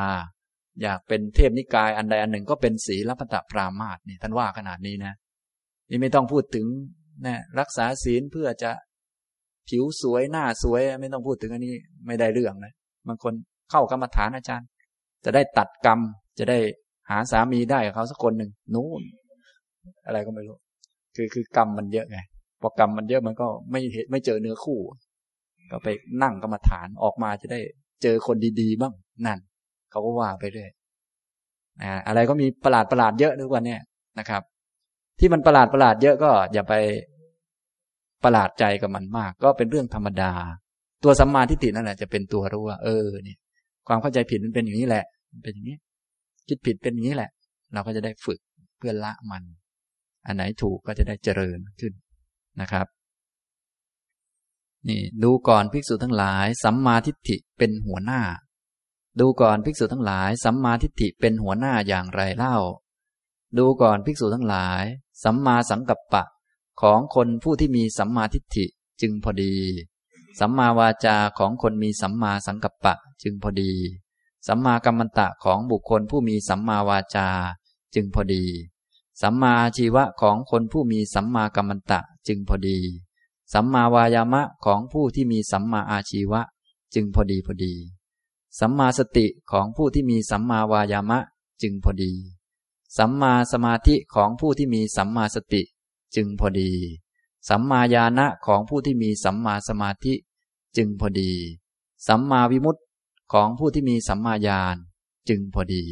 Speaker 1: อยากเป็นเทพนิกายอันใดอันหนึ่งก็เป็นศีลพัตปรามาสนี่ท่านว่าขนาดนี้นะ นี่ไม่ต้องพูดถึงนะรักษาศีลเพื่อจะผิวสวยหน้าสวย ไม่ต้องพูดถึงอันนี้ไม่ได้เรื่องนะบางคนเข้ากรรมฐานอาจารย์ จะได้ตัดกรรม จะได้หาสามีได้กับเขาสักคนหนึ่งนู่น อะไรก็ไม่รู้ คือคือกรรมมันเยอะไงพอกรรมมันเยอะมันก็ไม่เห็นไม่เจอเนื้อคู่ ก็ไปนั่งกรรมฐานออกมาจะได้เจอคนดีๆบ้างนั่นเขาก็ว่าไปเรื่อยอะไรก็มีประหลาดประหลาดเยอะทุกวันเนี่ยนะครับ ที่มันประหลาดประหลาดเยอะก็อย่าไปประหลาดใจกับมันมาก ก็เป็นเรื่องธรรมดา ตัวสัมมาทิฏฐินั่นแหละจะเป็นตัวรู้ว่า เออเนี่ยความเข้าใจผิดมันเป็นอย่างนี้แหละ มันเป็นอย่างนี้ คิดผิดเป็นอย่างนี้แหละ เราก็จะได้ฝึกเพื่อละมัน อันไหนถูกก็จะได้เจริญขึ้นนะครับ นี่ดูก่อนภิกษุทั้งหลาย สัมมาทิฏฐิเป็นหัวหน้า ดูก่อนภิกษุทั้งหลาย สัมมาทิฏฐิเป็นหัวหน้าอย่างไรเล่า ดูก่อนภิกษุทั้งหลาย สัมมาสังกัปปะของคนผู้ที่มีสัมมาทิฏฐิจึงพอดี สัมมาวาจาของคนมีสัมมาสังกัปปะจึงพอดี สัมมากัมมันตะของบุคคลผู้มีสัมมาวาจา จึงพอดี สัมมาชีวะของคนผู้มีสัมมากัมมันตะจึงพอดี สัมมาวายามะของผู้ที่มีสัมมาอาชีวะ จึงพอดีพอดี สัมมาสติของผู้ที่มีสัมมาวายามะจึงพอดี สัมมาสมาธิของผู้ที่มีสัมมาสติ จึงพอดี สัมมาญาณะของผู้ที่มีสัมมาสมาธิ จึงพอดี สัมมาวิมุตติของผู้ที่มีสัมมาญาณจึงพอดี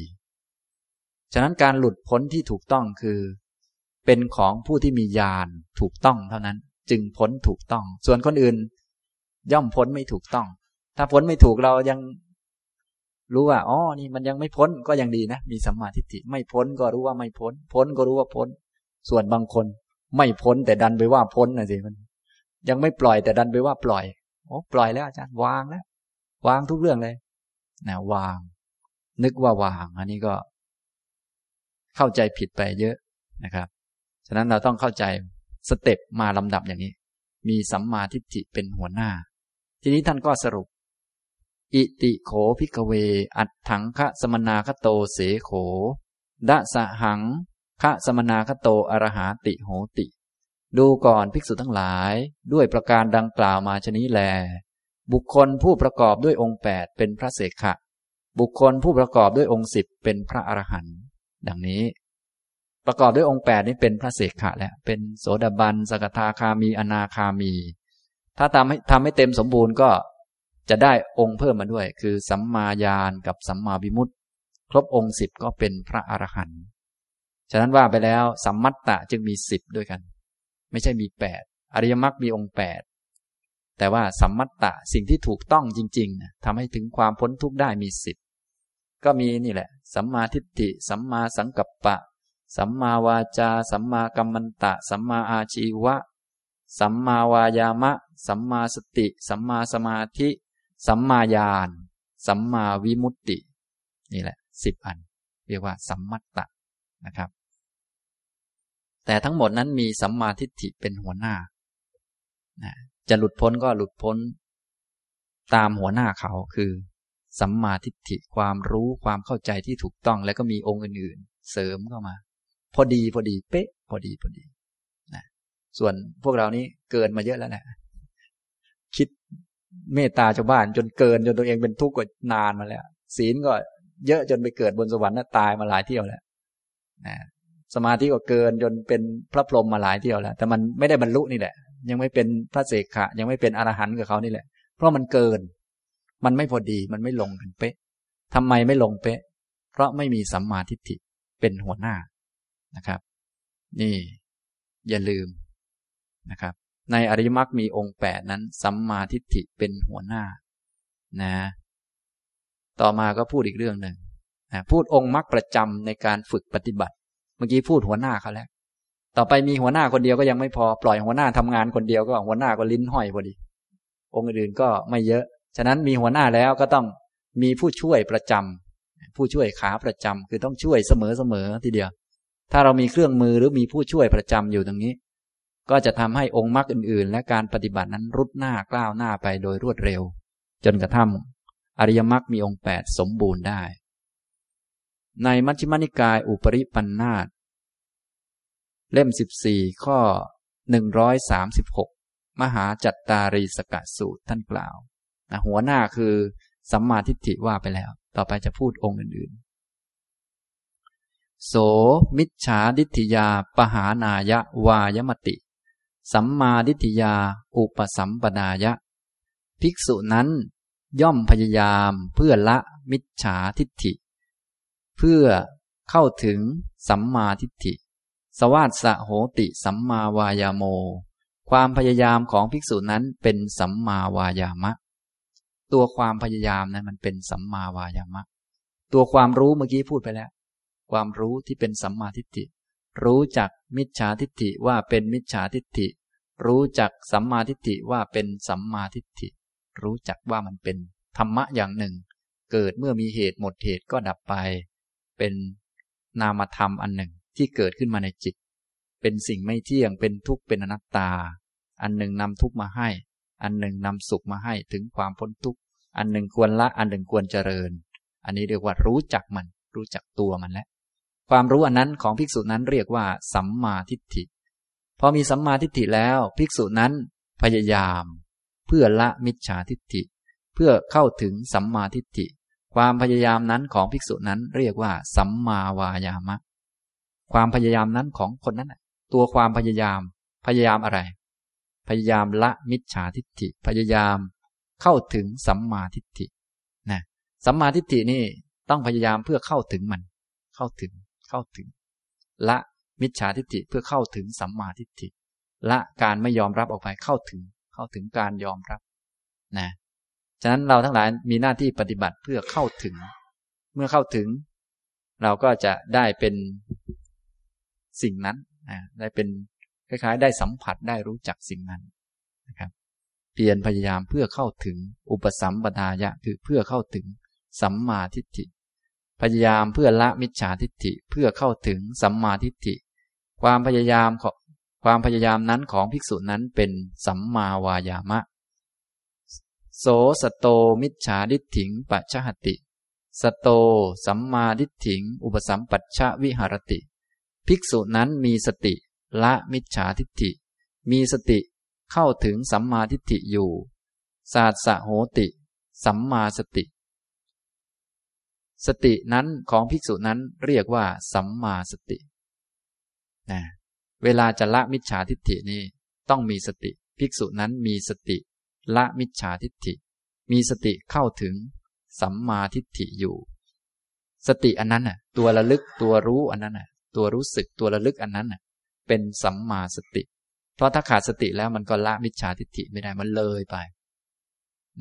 Speaker 1: ฉะนั้นการหลุดพ้นที่ถูกต้องคือ เป็นของผู้ที่มีญาณถูกต้องเท่านั้น จึงพ้นถูกต้อง ส่วนคนอื่น ย่อมพ้นไม่ถูกต้อง ถ้าพ้นไม่ถูกเรายังรู้ว่าอ๋อนี่มันยังไม่พ้นก็ยังดีนะ มีสัมมาทิฏฐิไม่พ้นก็รู้ว่าไม่พ้น พ้นก็รู้ว่าพ้น ส่วนบางคน ไม่พ้นแต่ดันไปว่าพ้นนะสิมัน ยังไม่ปล่อยแต่ดันไปว่าปล่อยโอ้ปล่อยแล้วอาจารย์วางแล้ววางทุกเรื่องเลยนะวาง นึกว่าวาง อันนี้ก็ เข้าใจผิดไปเยอะนะครับ ฉะนั้นเราต้องเข้าใจสเต็ปมาลำดับอย่างนี้ มีสัมมาทิฏฐิเป็นหัวหน้า ทีนี้ท่านก็สรุป อิติโขพิกเว อัดถังคะสมนาคโตเสโข ดะสะหังคะสมนาคโตอรหาติโหติ ดูก่อนภิกษุทั้งหลาย ด้วยประการดังกล่าวมาชนี้แล บุคคลผู้ประกอบด้วยองค์แปดเป็นพระเสขะ บุคคลผู้ประกอบด้วยองค์สิบเป็นพระอรหันต์ ดังนี้ ประกอบด้วยองค์แปดนี้เป็นพระเสขะแล้วเป็นโสดาบันสกทาคามีอนาคามี ถ้าทำให้ทำให้เต็มสมบูรณ์ก็จะได้องค์เพิ่มมาด้วย คือสัมมาญาณกับสัมมาวิมุตติ ครบองค์สิบก็เป็นพระอรหันต์ฉะนั้นว่าไปแล้วสัมมัตตะจึงมีสิบด้วยกัน ไม่ใช่มีแปดอริยมรรคมีองค์แปดแต่ว่าสัมมัตตะสิ่งที่ถูกต้องจริงๆทำให้ถึงความพ้นทุกข์ได้มีสิบก็มีนี่แหละ สัมมาทิฏฐิ สัมมาสังกัปปะ สัมมาวาจา สัมมากัมมันตะ สัมมาอาชีวะ สัมมาวายามะ สัมมาสติ สัมมาสมาธิ สัมมาญาณ สัมมาวิมุตติ นี่แหละสิบอัน เรียกว่า สัมมัตตะนะครับ แต่ทั้งหมดนั้นมีสัมมาทิฏฐิเป็นหัวหน้านะจะหลุดพ้นก็หลุดพ้นตามหัวหน้าเขาคือ สัมมาทิฏฐิความรู้ความเข้าใจที่ถูกต้องแล้วก็มีองค์อื่นๆ เสริมเข้ามา พอดีพอดีเป๊ะ พอดีพอดีนะส่วนพวกเรานี้เกินมาเยอะแล้วแหละคิดเมตตาชาวบ้านจนเกินจนตัวเองเป็นทุกข์กว่านานมาแล้วศีลก็เยอะจนไปเกิดบนสวรรค์น่าตายมาหลายเที่ยวแล้วนะสมาธิก็เกินจนเป็นพระพรหมมาหลายเที่ยวแล้ว แต่มันไม่ได้บรรลุนี่แหละ ยังไม่เป็นพระเสกขะ ยังไม่เป็นอรหันต์กับเขานี่แหละ เพราะมันเกิน มันไม่พอดีมันไม่ลงกันเป๊ะทำไมไม่ลงเป๊ะ เพราะไม่มีสัมมาทิฏฐิเป็นหัวหน้านะครับ นี่อย่าลืมนะครับ ในอริยมรรคมีองค์แปดนั้นสัมมาทิฏฐิเป็นหัวหน้านะ ต่อมาก็พูดอีกเรื่องหนึ่งนะพูดองค์มรรคประจำในการฝึกปฏิบัติ เมื่อกี้พูดหัวหน้าเขาแล้ว ต่อไปมีหัวหน้าคนเดียวก็ยังไม่พอปล่อยหัวหน้าทำงานคนเดียวก็หัวหน้าก็ลิ้นห้อยพอดี องค์อื่นก็ไม่เยอะ ฉะนั้นมีหัวหน้าแล้วก็ต้องมีผู้ช่วยประจำผู้ช่วยขาประจำคือต้องช่วยเสมอเสมอทีเดียว ถ้าเรามีเครื่องมือหรือมีผู้ช่วยประจำอยู่ตรงนี้ ก็จะทำให้องค์มรรคอื่น ๆ และการปฏิบัตินั้นรุดหน้ากล้าวหน้าไปโดยรวดเร็ว จนกระทั่งอริยมรรคมีองค์แปดสมบูรณ์ได้ ในมัชฌิมานิกายอุปริปันธาตเล่มสิบสี่ข้อหนึ่งร้อยสามสิบหกมหาจัตตารีสกะสูตรท่านกล่าว หัวหน้าคือสัมมาทิฏฐิว่าไปแล้ว ต่อไปจะพูดองค์อื่นๆ โสมิจฉาดิฏฐิยาปหานายะวายมติ สัมมาดิฏฐิยา อุปสัมปนายะ ภิกษุนั้นย่อมพยายามเพื่อละมิจฉาทิฏฐิ เพื่อเข้าถึงสัมมาทิฏฐิ สวาสะโหติสัมมาวายาโม ความพยายามของภิกษุนั้นเป็นสัมมาวายามะ ตัวความพยายามนะมันเป็นสัมมาวายามะ ตัวความรู้เมื่อกี้พูดไปแล้ว ความรู้ที่เป็นสัมมาทิฏฐิ รู้จักมิจฉาทิฏฐิว่าเป็นมิจฉาทิฏฐิ รู้จักสัมมาทิฏฐิว่าเป็นสัมมาทิฏฐิ รู้จักว่ามันเป็นธรรมะอย่างหนึ่ง เกิดเมื่อมีเหตุหมดเหตุก็ดับไป เป็นนามธรรมอันหนึ่งที่เกิดขึ้นมาในจิต เป็นสิ่งไม่เที่ยงเป็นทุกข์เป็นอนัตตา อันหนึ่งนำทุกข์มาให้ อันหนึ่งนำสุขมาให้ถึงความพ้นทุกข์ อันหนึ่งควรละ อันหนึ่งควรเจริญ อันนี้เรียกว่ารู้จักมัน รู้จักตัวมันแล้ว ความรู้อันนั้นของภิกษุนั้นเรียกว่า สัมมาทิฏฐิ พอมีสัมมาทิฏฐิแล้วภิกษุนั้นพยายาม เพื่อละมิจฉาทิฏฐิ เพื่อเข้าถึงสัมมาทิฏฐิ ความพยายามนั้นของภิกษุนั้นเรียกว่า สัมมาวายามะ ความพยายามนั้นของคนนั้นตัวความพยายาม พยายามอะไร พยายามละมิจฉาทิฏฐิ พยายามเข้าถึงสัมมาทิฏฐินะสัมมาทิฏฐินี่ต้องพยายามเพื่อเข้าถึงมัน เข้าถึงเข้าถึง ละมิจฉาทิฏฐิเพื่อเข้าถึงสัมมาทิฏฐิ ละการไม่ยอมรับออกไปเข้าถึง เข้าถึงการยอมรับนะฉะนั้นเราทั้งหลายมีหน้าที่ปฏิบัติเพื่อเข้าถึง เมื่อเข้าถึง เราก็จะได้เป็นสิ่งนั้นนะได้เป็น คล้ายๆ ได้สัมผัสได้รู้จักสิ่งนั้นนะครับเพียรพยายามเพื่อเข้าถึงอุปสัมปทายะคือเพื่อเข้าถึงสัมมาทิฏฐิ พยายามเพื่อละมิจฉาทิฏฐิเพื่อเข้าถึงสัมมาทิฏฐิ ความพยายามของความพยายามนั้นของภิกษุนั้นเป็นสัมมาวายามะ โสสโตมิจฉาทิฏฐิงปัจฉหติ สโตสัมมาทิฏฐิง อุปสัมปัชชวิหารติ ภิกษุนั้นมีสติ ละมิจฉาทิฏฐิ มีสติเข้าถึงสัมมาทิฏฐิอยู่ศาสสะโหติ สัมมาสติ สตินั้นของภิกษุนั้นเรียกว่า สัมมาสตินะเวลาจะละมิจฉาทิฏฐินี้ต้องมีสติ ภิกษุนั้นมีสติ ละมิจฉาทิฏฐิ มีสติเข้าถึง สัมมาทิฏฐิอยู่ สติอันนั้นน่ะ ตัวระลึกตัวรู้อันนั้นน่ะ ตัวรู้สึกตัวระลึกอันนั้นน่ะ เป็นสัมมาสติ เพราะถ้าขาดสติแล้วมันก็ละมิจฉาทิฏฐิไม่ได้มันเลยไป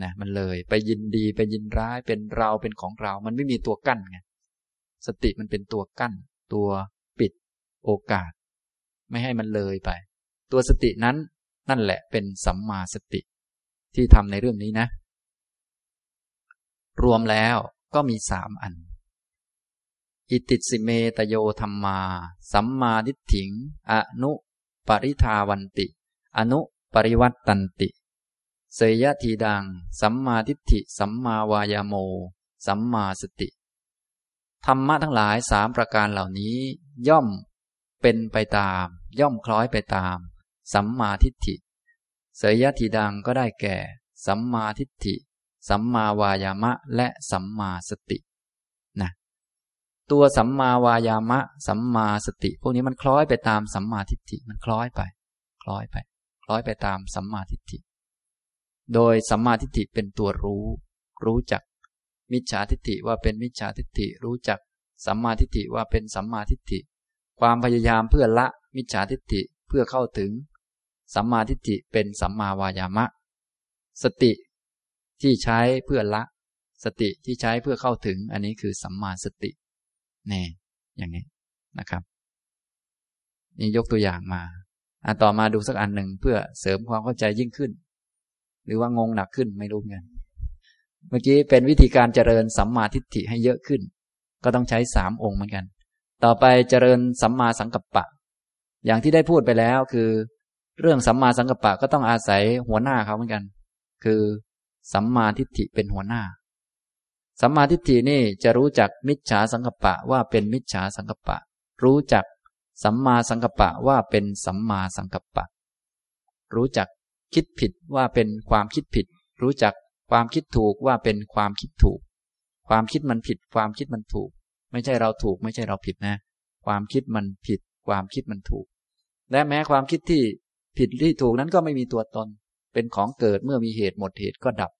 Speaker 1: นะมันเลยไปยินดีไปยินร้ายเป็นเราเป็นของเรา มันไม่มีตัวกั้นไงสติมันเป็นตัวกั้น ตัวปิดโอกาส ไม่ให้มันเลยไป ตัวสตินั้นนั่นแหละเป็นสัมมาสติ ที่ทำในเรื่องนี้นะ รวมแล้วก็มีสามอัน อิติสิเมตโยธรรมา สัมมาดิฏถิง อนุปริทาวันติ อนุปริวัตตันติ เสยทีดัง สัมมาทิฏฐิ สัมมาวายโม สัมมาสติ ธรรมะทั้งหลายสามประการเหล่านี้ ย่อมเป็นไปตาม ย่อมคล้อยไปตาม สัมมาทิฏฐิ เสยทีดังก็ได้แก่ สัมมาทิฏฐิ สัมมาวายามะ และสัมมาสติ ตัวสัมมาวายามะ สัมมาสติ พวกนี้มันคล้อยไปตามสัมมาทิฏฐิมันคล้อยไป คล้อยไป คล้อยไปตามสัมมาทิฏฐิ โดยสัมมาทิฏฐิเป็นตัวรู้ รู้จัก มิจฉาทิฏฐิว่าเป็นมิจฉาทิฏฐิรู้จัก สัมมาทิฏฐิว่าเป็นสัมมาทิฏฐิ ความพยายามเพื่อละมิจฉาทิฏฐิเพื่อเข้าถึง สัมมาทิฏฐิเป็นสัมมาวายามะ สติที่ใช้เพื่อละ สติที่ใช้เพื่อเข้าถึง อันนี้คือสัมมาสติ นี่อย่างนี้นะครับ นี่ยกตัวอย่างมาอะต่อมาดูสักอันหนึ่งเพื่อเสริมความเข้าใจยิ่งขึ้น หรือว่างงหนักขึ้นไม่รู้เงินเมื่อกี้เป็นวิธีการเจริญสัมมาทิฏฐิให้เยอะขึ้น ก็ต้องใช้สามองค์เหมือนกัน ต่อไปเจริญสัมมาสังกัปปะ อย่างที่ได้พูดไปแล้วคือ เรื่องสัมมาสังกัปปะก็ต้องอาศัยหัวหน้าเขาเหมือนกัน คือสัมมาทิฏฐิเป็นหัวหน้า สัมมาทิฏฐินี่จะรู้จักมิจฉาสังกปะว่าเป็นมิจฉาสังกปะ รู้จักสัมมาสังกปะว่าเป็นสัมมาสังกปปะ รู้จักคิดผิดว่าเป็นความคิดผิด รู้จักความคิดถูกว่าเป็นความคิดถูก ความคิดมันผิด ความคิดมันถูก ไม่ใช่เราถูก ไม่ใช่เราผิดนะ ความคิดมันผิด ความคิดมันถูก และแม้ความคิดที่ผิดที่ถูกนั้นก็ไม่มีตัวตน เป็นของเกิดเมื่อมีเหตุหมดเหตุก็ดับ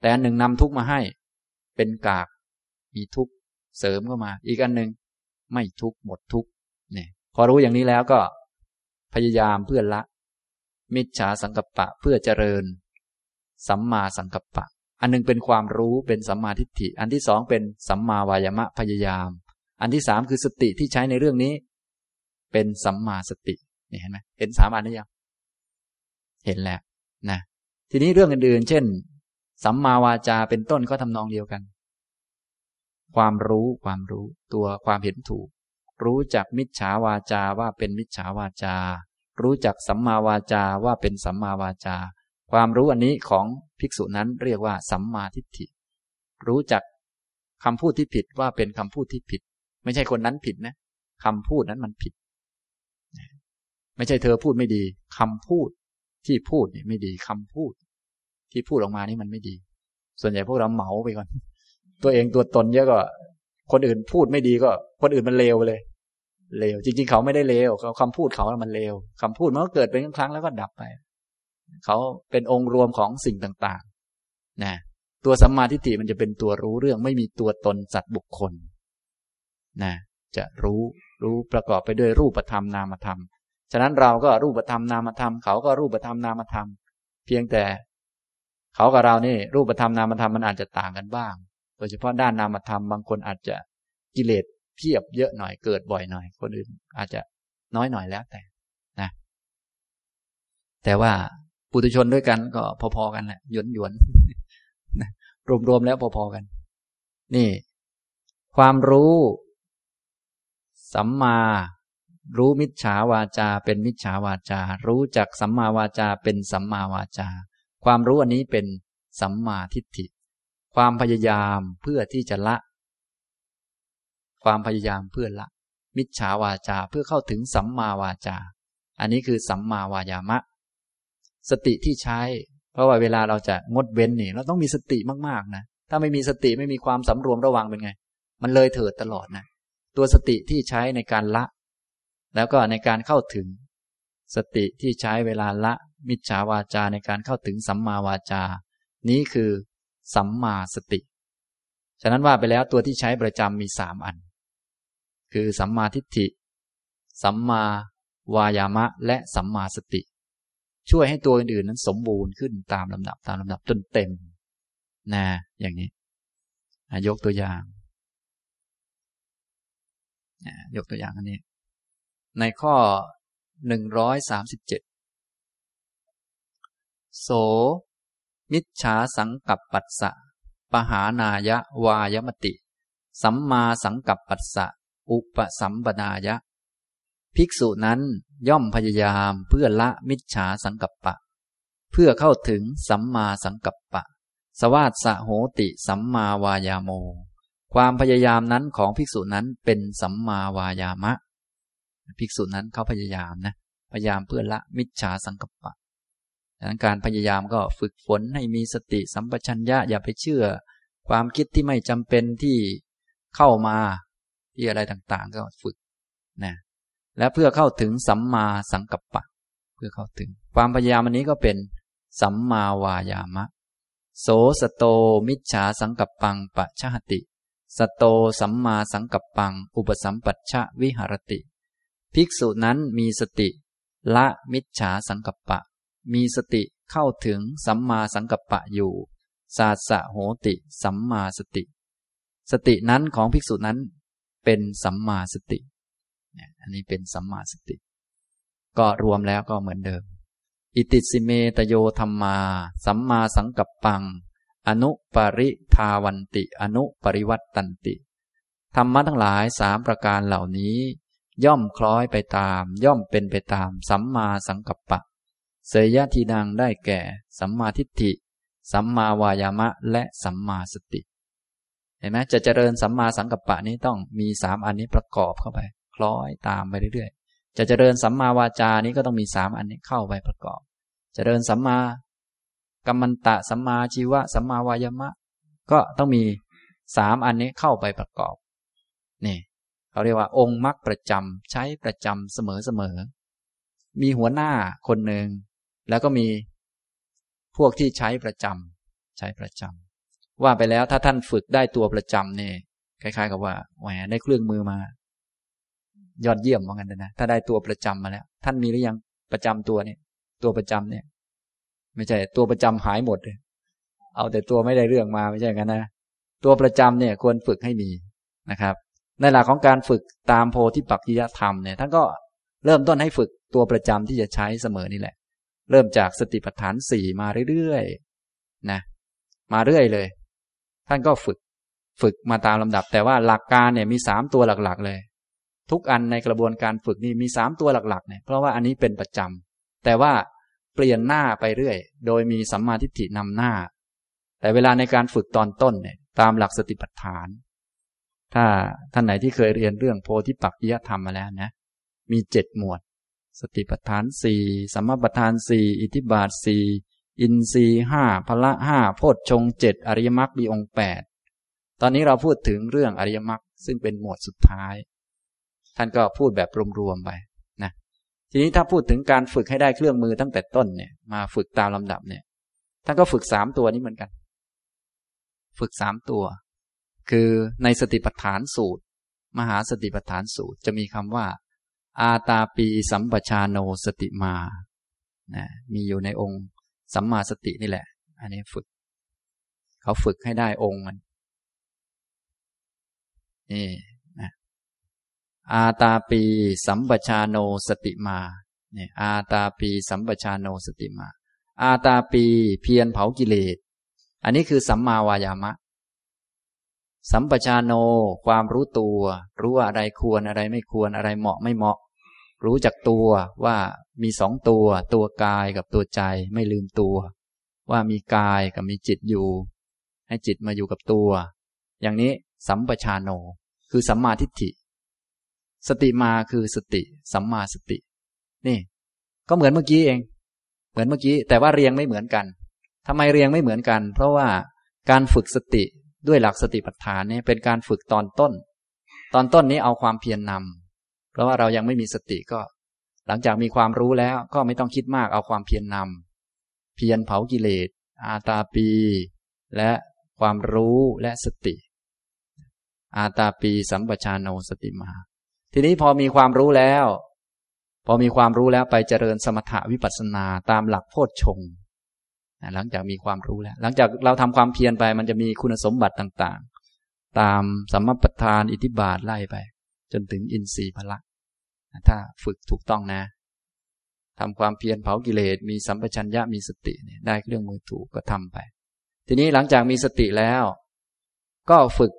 Speaker 1: แต่อันหนึ่งนำทุกมาให้ เป็นกาก มีทุกเสริมเข้ามา อีกอันหนึ่งไม่ทุกหมดทุกเนี่ย พอรู้อย่างนี้แล้วก็ พยายามเพื่อละ มิจฉาสังกัปปะเพื่อเจริญ สัมมาสังกัปปะ อันนึงเป็นความรู้เป็นสัมมาทิฏฐิ อันที่สองเป็นสัมมาวายามะพยายาม อันที่สามคือสติที่ใช้ในเรื่องนี้ เป็นสัมมาสตินี่เห็นไหมเห็นสามอันนี้ยังเห็นแล้วนะทีนี้เรื่องอื่นๆ เช่น สัมมาวาจาเป็นต้นก็ทำนองเดียวกัน ความรู้ความรู้ตัวความเห็นถูก รู้จักมิจฉาวาจาว่าเป็นมิจฉาวาจา รู้จักสัมมาวาจาว่าเป็นสัมมาวาจา ความรู้อันนี้ของภิกษุนั้นเรียกว่า สัมมาทิฏฐิ รู้จักคำพูดที่ผิดว่าเป็นคำพูดที่ผิด ไม่ใช่คนนั้นผิดนะคำพูดนั้นมันผิด ไม่ใช่เธอพูดไม่ดีคำพูดที่พูดเนี่ยไม่ดีคำพูด ที่พูดออกมานี่มันไม่ดี ส่วนใหญ่พวกเราเหมาไปก่อน ตัวเองตัวตนเยอะก็ คนอื่นพูดไม่ดีก็ คนอื่นมันเลวเลย เลวจริง ๆ เขาไม่ได้เลวเขาคำพูดเขามันเลวคำพูดมันก็เกิดเป็นครั้งแล้วก็ดับไป เขาเป็นองค์รวมของสิ่งต่างๆ นะตัวสัมมาทิฏฐิมันจะเป็นตัวรู้เรื่องไม่มีตัวตนสัตว์บุคคลนะจะรู้รู้ประกอบไปด้วยรูปธรรมนามธรรม ฉะนั้นเราก็รูปธรรมนามธรรม เขาก็รูปธรรมนามธรรม เพียงแต่ เขากับเรานี่รูปธรรมนามธรรมมันอาจจะต่างกันบ้าง โดยเฉพาะด้านนามธรรมบางคนอาจจะกิเลสเพียบเยอะหน่อยเกิดบ่อยหน่อย คนอื่นอาจจะน้อยหน่อยแล้วแต่นะ แต่ว่าปุถุชนด้วยกันก็พอๆกันแหละหยวนหยวนรวมๆแล้วพอๆกัน นี่ ความรู้ สัมมา รู้มิจฉาวาจา เป็นมิจฉาวาจา รู้จักสัมมาวาจาเป็นสัมมาวาจา ความรู้อันนี้เป็นสัมมาทิฏฐิ ความพยายามเพื่อที่จะละ ความพยายามเพื่อละ มิจฉาวาจาเพื่อเข้าถึงสัมมาวาจา อันนี้คือสัมมาวายามะ สติที่ใช้ เพราะว่าเวลาเราจะงดเว้นนี่เราต้องมีสติมากๆนะ ถ้าไม่มีสติไม่มีความสำรวมระวังเป็นไง มันเลยเถิดตลอดนะ ตัวสติที่ใช้ในการละ แล้วก็ในการเข้าถึง สติที่ใช้เวลาละ มิจฉาวาจาในการเข้าถึงสัมมาวาจา นี้คือ สัมมาสติ ฉะนั้นว่าไปแล้วตัวที่ใช้ประจำมีสามอัน คือสัมมาทิฏฐิ สัมมาวายามะ และสัมมาสติ ช่วยให้ตัวอื่นๆนั้นสมบูรณ์ขึ้นตามลำดับตามลำดับจนเต็มนะอย่างนี้ยกตัวอย่างยกตัวอย่างอันนี้ ในข้อหนึ่งร้อยสามสิบเจ็ด โส มิจฉาสังกับปัสสะ ปหานายะวายมติ สัมมาสังกับปัสสะ อุปสัมปนายะ ภิกษุนั้นย่อมพยายามเพื่อละมิจฉาสังกัปปะ เพื่อเข้าถึงสัมมาสังกัปปะ สวาสะโหติสัมมาวายาโม ความพยายามนั้นของภิกษุนั้นเป็นสัมมาวายามะ ภิกษุนั้นเขาพยายามนะ พยายามเพื่อละมิจฉาสังกัปปะ ดังนั้นการพยายามก็ฝึกฝนให้มีสติสัมปชัญญะอย่าไปเชื่อ ความคิดที่ไม่จำเป็นที่เข้ามาที่อะไรต่างๆ ก็ฝึกนะและเพื่อเข้าถึงสัมมาสังกัปปะ เพื่อเข้าถึง ความพยายามอันนี้ก็เป็นสัมมาวายามะ โสสโตมิจฉาสังกัปปังปะชะหติ สโตสัมมาสังกัปปัง อุปสัมปัชชะวิหารติ ภิกษุนั้นมีสติ ละมิจฉาสังกัปปะ มีสติเข้าถึงสัมมาสังกัปปะอยู่ศาสะโหติ สัมมาสติ สตินั้นของภิกษุนั้นเป็นสัมมาสติ อันนี้เป็นสัมมาสติ ก็รวมแล้วก็เหมือนเดิม อิติสิเมตโยธรรมา สัมมาสังกัปปัง อนุปริทาวันติ อนุปริวัตตันติ ธรรมะทั้งหลายสามประการเหล่านี้ ย่อมคล้อยไปตาม ย่อมเป็นไปตาม สัมมาสังกัปปะ เสยทีนังได้แก่ สัมมาทิฏฐิ สัมมาวายามะ และสัมมาสติ เห็นไหมจะเจริญสัมมาสังกัปปะนี้ต้องมีสามอันนี้ประกอบเข้าไป คล้อยตามไปเรื่อยๆ จะเจริญสัมมาวาจานี้ก็ต้องมีสามอันนี้เข้าไปประกอบ เจริญสัมมากัมมันตะสัมมาชีวะ สัมมาวายามะ ก็ต้องมีสามอันนี้เข้าไปประกอบ นี่เขาเรียกว่า องค์มรรคประจำใช้ประจำเสมอเสมอมีหัวหน้าคนหนึ่ง แล้วก็มีพวกที่ใช้ประจำใช้ประจำว่าไปแล้วถ้าท่านฝึกได้ตัวประจำเนี่ยคล้าย ๆ กับว่าแหมได้เครื่องมือมา ยอดเยี่ยมเหมือนกันนะถ้าได้ตัวประจำมาแล้ว ท่านมีหรือยังประจำตัวเนี่ย ตัวประจำเนี่ย ไม่ใช่ตัวประจำหายหมดเลยเอาแต่ตัวไม่ได้เรื่องมาไม่ใช่กันนะตัวประจำเนี่ยควรฝึกให้มีนะครับ ในหลักของการฝึกตามโพธิปักจิยธรรมเนี่ยท่านก็เริ่มต้นให้ฝึกตัวประจำที่จะใช้เสมอนี่แหละ เริ่มจากสติปัฏฐานสี่มาเรื่อยๆนะมาเรื่อยเลย ท่านก็ฝึกฝึกมาตามลำดับ แต่ว่าหลักการเนี่ยมีสามตัวหลักๆ เลย ทุกอันในกระบวนการฝึกนี่มีสามตัวหลักๆเนี่ยเพราะว่าอันนี้เป็นประจำแต่ว่าเปลี่ยนหน้าไปเรื่อย โดยมีสัมมาทิฏฐินำหน้า แต่เวลาในการฝึกตอนต้นเนี่ยตามหลักสติปัฏฐาน ถ้าท่านไหนที่เคยเรียนเรื่องโพธิปักจิยธรรมมาแล้วนะ มีเจ็ดหมวด สติปัฏฐานสี่สัมมาปัฏฐานสี่อิทิบาทสี่อินทรีห้าพละห้าโพชฌงเจ็ดอริยมรรคมีองค์แปดตอนนี้เราพูดถึงเรื่องอริยมรรคซึ่งเป็นหมวดสุดท้าย ท่านก็พูดแบบรวมๆไปนะทีนี้ถ้าพูดถึงการฝึกให้ได้เครื่องมือตั้งแต่ต้นเนี่ยมาฝึกตามลำดับเนี่ยท่านก็ฝึกสามตัวนี้เหมือนกัน ฝึกสามตัว คือในสติปัฏฐานสูตร มหาสติปัฏฐานสูตรจะมีคำว่า อาตาปีสัมปชาโนสติมานะมีอยู่ในองค์สัมมาสตินี่แหละ อันนี้ฝึก เขาฝึกให้ได้องค์มันนี่อาตาปีสัมปชาโนสติมาเนี่ยอาตาปีสัมปชาโนสติมา อาตาปีเพียรเผากิเลส อันนี้คือสัมมาวายามะ สัมปชาโน ความรู้ตัว รู้ว่าอะไรควรอะไรไม่ควรอะไรเหมาะไม่เหมาะ รู้จักตัวว่ามีสองตัว ตัวกายกับตัวใจไม่ลืมตัว ว่ามีกายกับมีจิตอยู่ ให้จิตมาอยู่กับตัว อย่างนี้สัมปชาโน คือสัมมาทิฏฐิ สติมาคือสติ สัมมาสติ นี่ ก็เหมือนเมื่อกี้เอง เหมือนเมื่อกี้ แต่ว่าเรียงไม่เหมือนกันทำไมเรียงไม่เหมือนกัน เพราะว่าการฝึกสติ ด้วยหลักสติปัฏฐานนี่เป็นการฝึกตอนต้น ตอนต้นนี้เอาความเพียรนนำเพราะว่าเรายังไม่มีสติก็ หลังจากมีความรู้แล้วก็ไม่ต้องคิดมากเอาความเพียรนนำเพียรเผากิเลส อาตาปี และความรู้และสติ อาตาปีสัมปชานโนสติมา ทีนี้พอมีความรู้แล้ว พอมีความรู้แล้วไปเจริญสมถะวิปัสสนาตามหลักโพชฌง หลังจากมีความรู้แล้ว หลังจากเราทำความเพียรไป มันจะมีคุณสมบัติต่างๆ ตามสัมมาประธานอิทธิบาทไล่ไป จนถึงอินทรีย์พละ ถ้าฝึกถูกต้องนะทำความเพียรเผากิเลส มีสัมปชัญญะมีสติเนี่ยได้เครื่องมือถูกก็ทำไป ทีนี้หลังจากมีสติแล้ว ก็ฝึก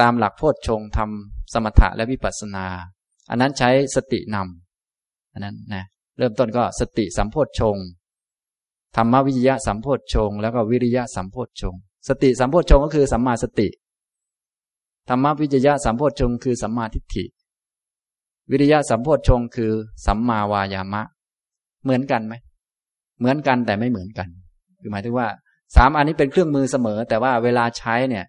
Speaker 1: ตามหลักโพชฌงทำสมถะและวิปัสสนา อันนั้นใช้สตินำอันนั้นนะเริ่มต้นก็สติสัมโพชฌง ธรรมวิยะสัมโพชฌงแล้วก็วิริยะสัมโพชฌงสติสัมโพชฌงก็คือสัมมาสติธรรมวิจยะสัมโพชฌงคือสัมมาทิฏฐิ วิริยะสัมโพชฌงคือสัมมาวายามะ เหมือนกันไหมเหมือนกันแต่ไม่เหมือนกัน คือหมายถึงว่าสามอันนี้เป็นเครื่องมือเสมอ แต่ว่าเวลาใช้เนี่ย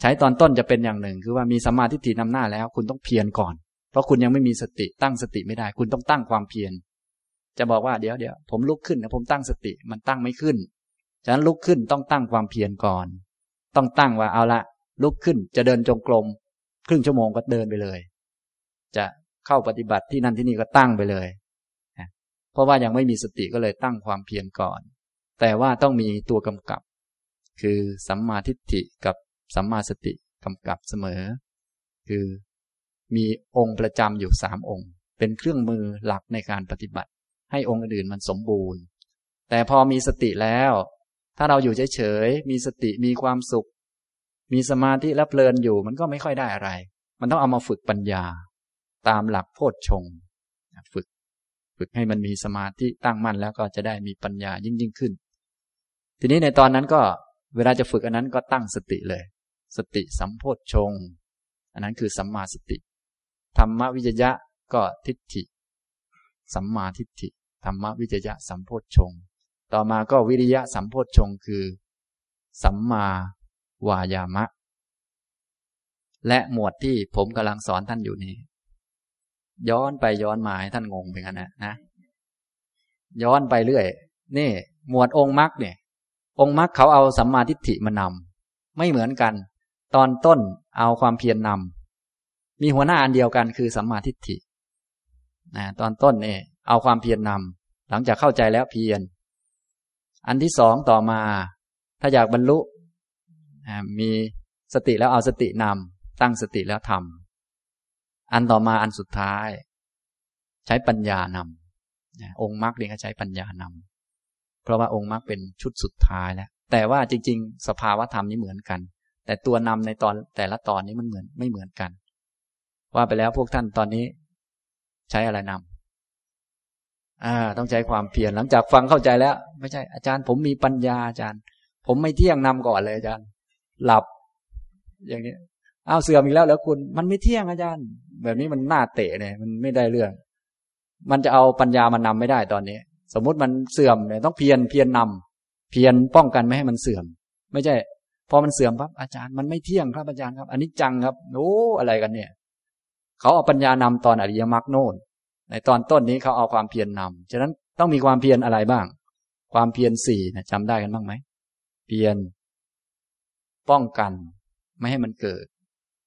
Speaker 1: ใช้ตอนต้นจะเป็นอย่างหนึ่ง คือว่ามีสัมมาทิฏฐินำหน้าแล้ว คุณต้องเพียรก่อน เพราะคุณยังไม่มีสติตั้งสติไม่ได้ คุณต้องตั้งความเพียร จะบอกว่าเดี๋ยวเดี๋ยวผมลุกขึ้นนะผมตั้งสติมันตั้งไม่ขึ้น ฉะนั้นลุกขึ้นต้องตั้งความเพียรก่อน ต้องตั้งว่าเอาละลุกขึ้นจะเดินจงกรมครึ่งชั่วโมงก็เดินไปเลย จะเข้าปฏิบัติที่นั่นที่นี่ก็ตั้งไปเลยเพราะว่ายังไม่มีสติก็เลยตั้งความเพียรก่อน แต่ว่าต้องมีตัวกำกับ คือสัมมาทิฏฐิกับสัมมาสติกำกับเสมอ คือมีองค์ประจำอยู่สามองค์ เป็นเครื่องมือหลักในการปฏิบัติ ให้องค์อื่นมันสมบูรณ์ แต่พอมีสติแล้ว ถ้าเราอยู่เฉยๆมีสติมีความสุข มีสมาธิและเพลินอยู่มันก็ไม่ค่อยได้อะไร มันต้องเอามาฝึกปัญญา ตามหลักโพชฌงฝึก ฝึกให้มันมีสมาธิตั้งมั่นแล้วก็จะได้มีปัญญายิ่งยิ่งขึ้น ทีนี้ในตอนนั้นก็เวลาจะฝึกอันนั้นก็ตั้งสติเลย สติสัมโพชฌงอันนั้นคือสัมมาสติ ธรรมวิจยะก็ทิฏฐิ สัมมาทิฏฐิ ธรรมวิจยะสัมโพชฌงต่อมาก็วิริยะสัมโพชฌงคือ สัมมาวายามะ และหมวดที่ผมกำลังสอนท่านอยู่นี้ ย้อนไปย้อนมาให้ท่านงงเหมือนกันนะนะ ย้อนไปเรื่อย นี่ หมวดองค์มรรคเนี่ย องค์มรรคเขาเอาสัมมาทิฏฐิมานำไม่เหมือนกัน ตอนต้นเอาความเพียรนำมีหัวหน้าอันเดียวกันคือสัมมาทิฏฐินะตอนต้นเนี่ย เอาความเพียรนำหลังจากเข้าใจแล้วเพียร อันที่สองต่อมา ถ้าอยากบรรลุมีสติแล้วเอาสตินำตั้งสติแล้วทำอันต่อมาอันสุดท้าย ใช้ปัญญานำองค์มรรคเนี่ยใช้ปัญญานำเพราะว่าองค์มรรคเป็นชุดสุดท้ายแล้ว แต่ว่าจริง ๆ สภาวะธรรมนี้เหมือนกัน แต่ตัวนำในตอนแต่ละตอนนี้มันเหมือนไม่เหมือนกัน ว่าไปแล้วพวกท่านตอนนี้ ใช้อะไรนำ อ่า ต้องใช้ความเพียรหลังจากฟังเข้าใจแล้ว ไม่ใช่อาจารย์ ผมมีปัญญาอาจารย์ ผมไม่เที่ยงนำก่อนเลยอาจารย์ หลับ อย่างนี้เอาวเสื่อมอีกแล้วแล้วคุณมันไม่เที่ยงอาจารย์ แบบนี้มันน่าเตะเนี่ยมันไม่ได้เรื่อง มันจะเอาปัญญามานำไม่ได้ตอนนี้ สมมุติมันเสื่อมเนี่ยต้องเพียรเพียรนำเพียรป้องกันไม่ให้มันเสื่อม ไม่ใช่พอมันเสื่อมปั๊บอาจารย์มันไม่เที่ยงครับอาจารย์ครับอันนี้จังครับโอ้อะไรกันเนี่ย เขาเอาปัญญานำตอนอริยมรรคโน่น ในตอนต้นนี้เขาเอาความเพียรนำฉะนั้นต้องมีความเพียรอะไรบ้าง ความเพียรสี่นะจำได้กันบ้างไหม เพียรป้องกัน ไม่ให้มันเกิด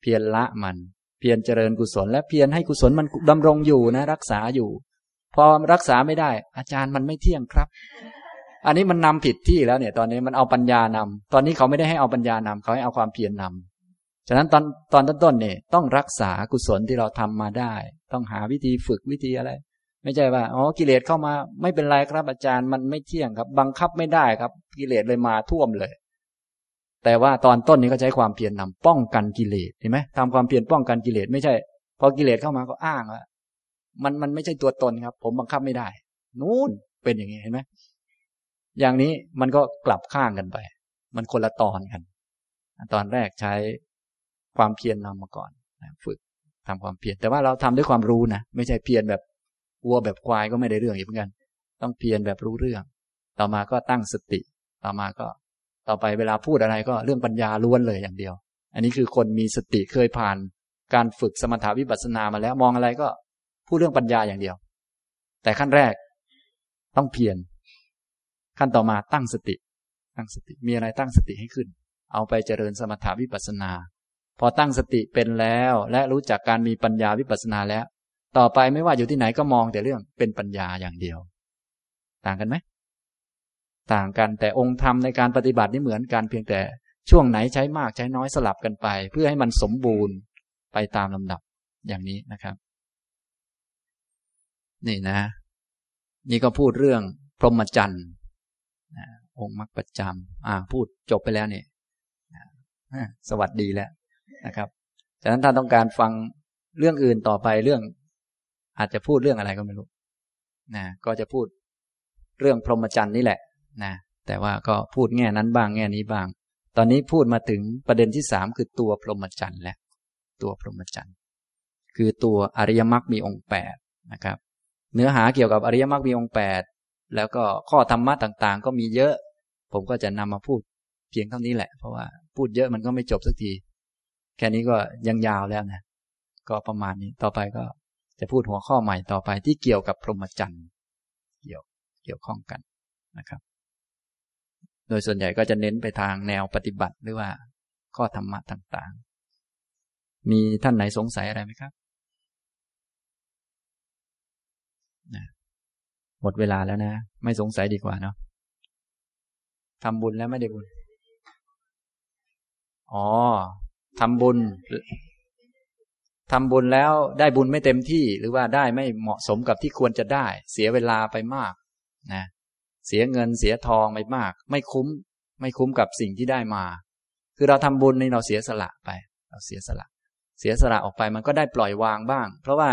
Speaker 1: เพียรละมัน เพียรเจริญกุศล และเพียรให้กุศลมันดำรงอยู่นะ รักษาอยู่ พอรักษาไม่ได้ อาจารย์มันไม่เที่ยงครับ อันนี้มันนำผิดที่แล้วเนี่ย ตอนนี้มันเอาปัญญานำตอนนี้เขาไม่ได้ให้เอาปัญญานำเขาให้เอาความเพียรนำ ฉะนั้นตอนตอนต้นๆเนี่ยต้องรักษากุศลที่เราทำมาได้ ต้องหาวิธีฝึกวิธีอะไร ไม่ใช่ว่าอ๋อกิเลสเข้ามาไม่เป็นไรครับอาจารย์มันไม่เที่ยงครับ บังคับไม่ได้ครับ กิเลสเลยมาท่วมเลย แต่ว่าตอนต้นนี้ก็ใช้ความเพียรนำป้องกันกิเลสเห็นไหมทำความเพียรป้องกันกิเลสไม่ใช่ พอกิเลสเข้ามาก็อ้างว่ามันมันไม่ใช่ตัวตนครับ ผมบังคับไม่ได้ นู่นเป็นอย่างนี้เห็นไหมอย่างนี้มันก็กลับข้างกันไป มันคนละตอนกัน ตอนแรกใช้ ความเพียรนำมาก่อนฝึกทำความเพียรแต่ว่าเราทำด้วยความรู้นะไม่ใช่เพียรแบบวัวแบบควายก็ไม่ได้เรื่องอีกเหมือนกัน ต้องเพียรแบบรู้เรื่อง ต่อมาก็ตั้งสติ ต่อมาก็ ต่อไปเวลาพูดอะไรก็เรื่องปัญญาล้วนเลยอย่างเดียว อันนี้คือคนมีสติเคยผ่าน การฝึกสมถาวิปัสสนามาแล้วมองอะไรก็พูดเรื่องปัญญาอย่างเดียว แต่ขั้นแรกต้องเพียรขั้นต่อมาตั้งสติ ตั้งสติมีอะไรตั้งสติให้ขึ้น เอาไปเจริญสมถาวิปัสสนา พอตั้งสติเป็นแล้ว และรู้จักการมีปัญญาวิปัสสนาแล้ว ต่อไปไม่ว่าอยู่ที่ไหนก็มองแต่เรื่องเป็นปัญญาอย่างเดียว ต่างกันไหมต่างกันแต่องค์ธรรมในการปฏิบัตินี่เหมือนกันเพียงแต่ช่วงไหนใช้มากใช้น้อยสลับกันไป เพื่อให้มันสมบูรณ์ไปตามลำดับอย่างนี้นะครับ นี่นะ นี่ก็พูดเรื่องพรหมจรรย์องค์มรรคประจำอ่าพูดจบไปแล้วเนี่ยสวัสดีแล้ว นะครับฉะนั้นถ้าต้องการฟังเรื่องอื่นต่อไปเรื่อง อาจจะพูดเรื่องอะไรก็ไม่รู้นะก็จะพูดเรื่องพรหมจรรย์นี่แหละนะแต่ว่าก็พูดแง่นั้นบ้างแง่นี้บ้าง ตอนนี้พูดมาถึงประเด็นที่สามคือตัวพรหมจรรย์และตัวพรหมจรรย์คือตัวอริยมรรคมีองค์แปดนะครับ เนื้อหาเกี่ยวกับอริยมรรคมีองค์แปดแล้วก็ข้อธรรมะต่างๆ ก็มีเยอะ ผมก็จะนำมาพูดเพียงเท่านี้แหละ เพราะว่าพูดเยอะมันก็ไม่จบสักที แค่นี้ก็ยังยาวแล้วนะ ก็ประมาณนี้ต่อไปก็จะพูดหัวข้อใหม่ต่อไปที่เกี่ยวกับพรหมจรรย์เกี่ยวเกี่ยวข้องกันนะครับ โดยส่วนใหญ่ก็จะเน้นไปทางแนวปฏิบัติหรือว่า ข้อธรรมะต่างๆ มีท่านไหนสงสัยอะไรไหมครับหมดเวลาแล้วนะ ไม่สงสัยดีกว่าเนาะทำบุญแล้วไม่ได้บุญ อ๋อ ทำบุญทำบุญแล้วได้บุญไม่เต็มที่ หรือว่าได้ไม่เหมาะสมกับที่ควรจะได้ เสียเวลาไปมากนะเสียเงินเสียทองไปมาก ไม่คุ้ม ไม่คุ้มกับสิ่งที่ได้มา คือเราทำบุญนี่เราเสียสละไป เราเสียสละ เสียสละออกไปมันก็ได้ปล่อยวางบ้าง เพราะว่า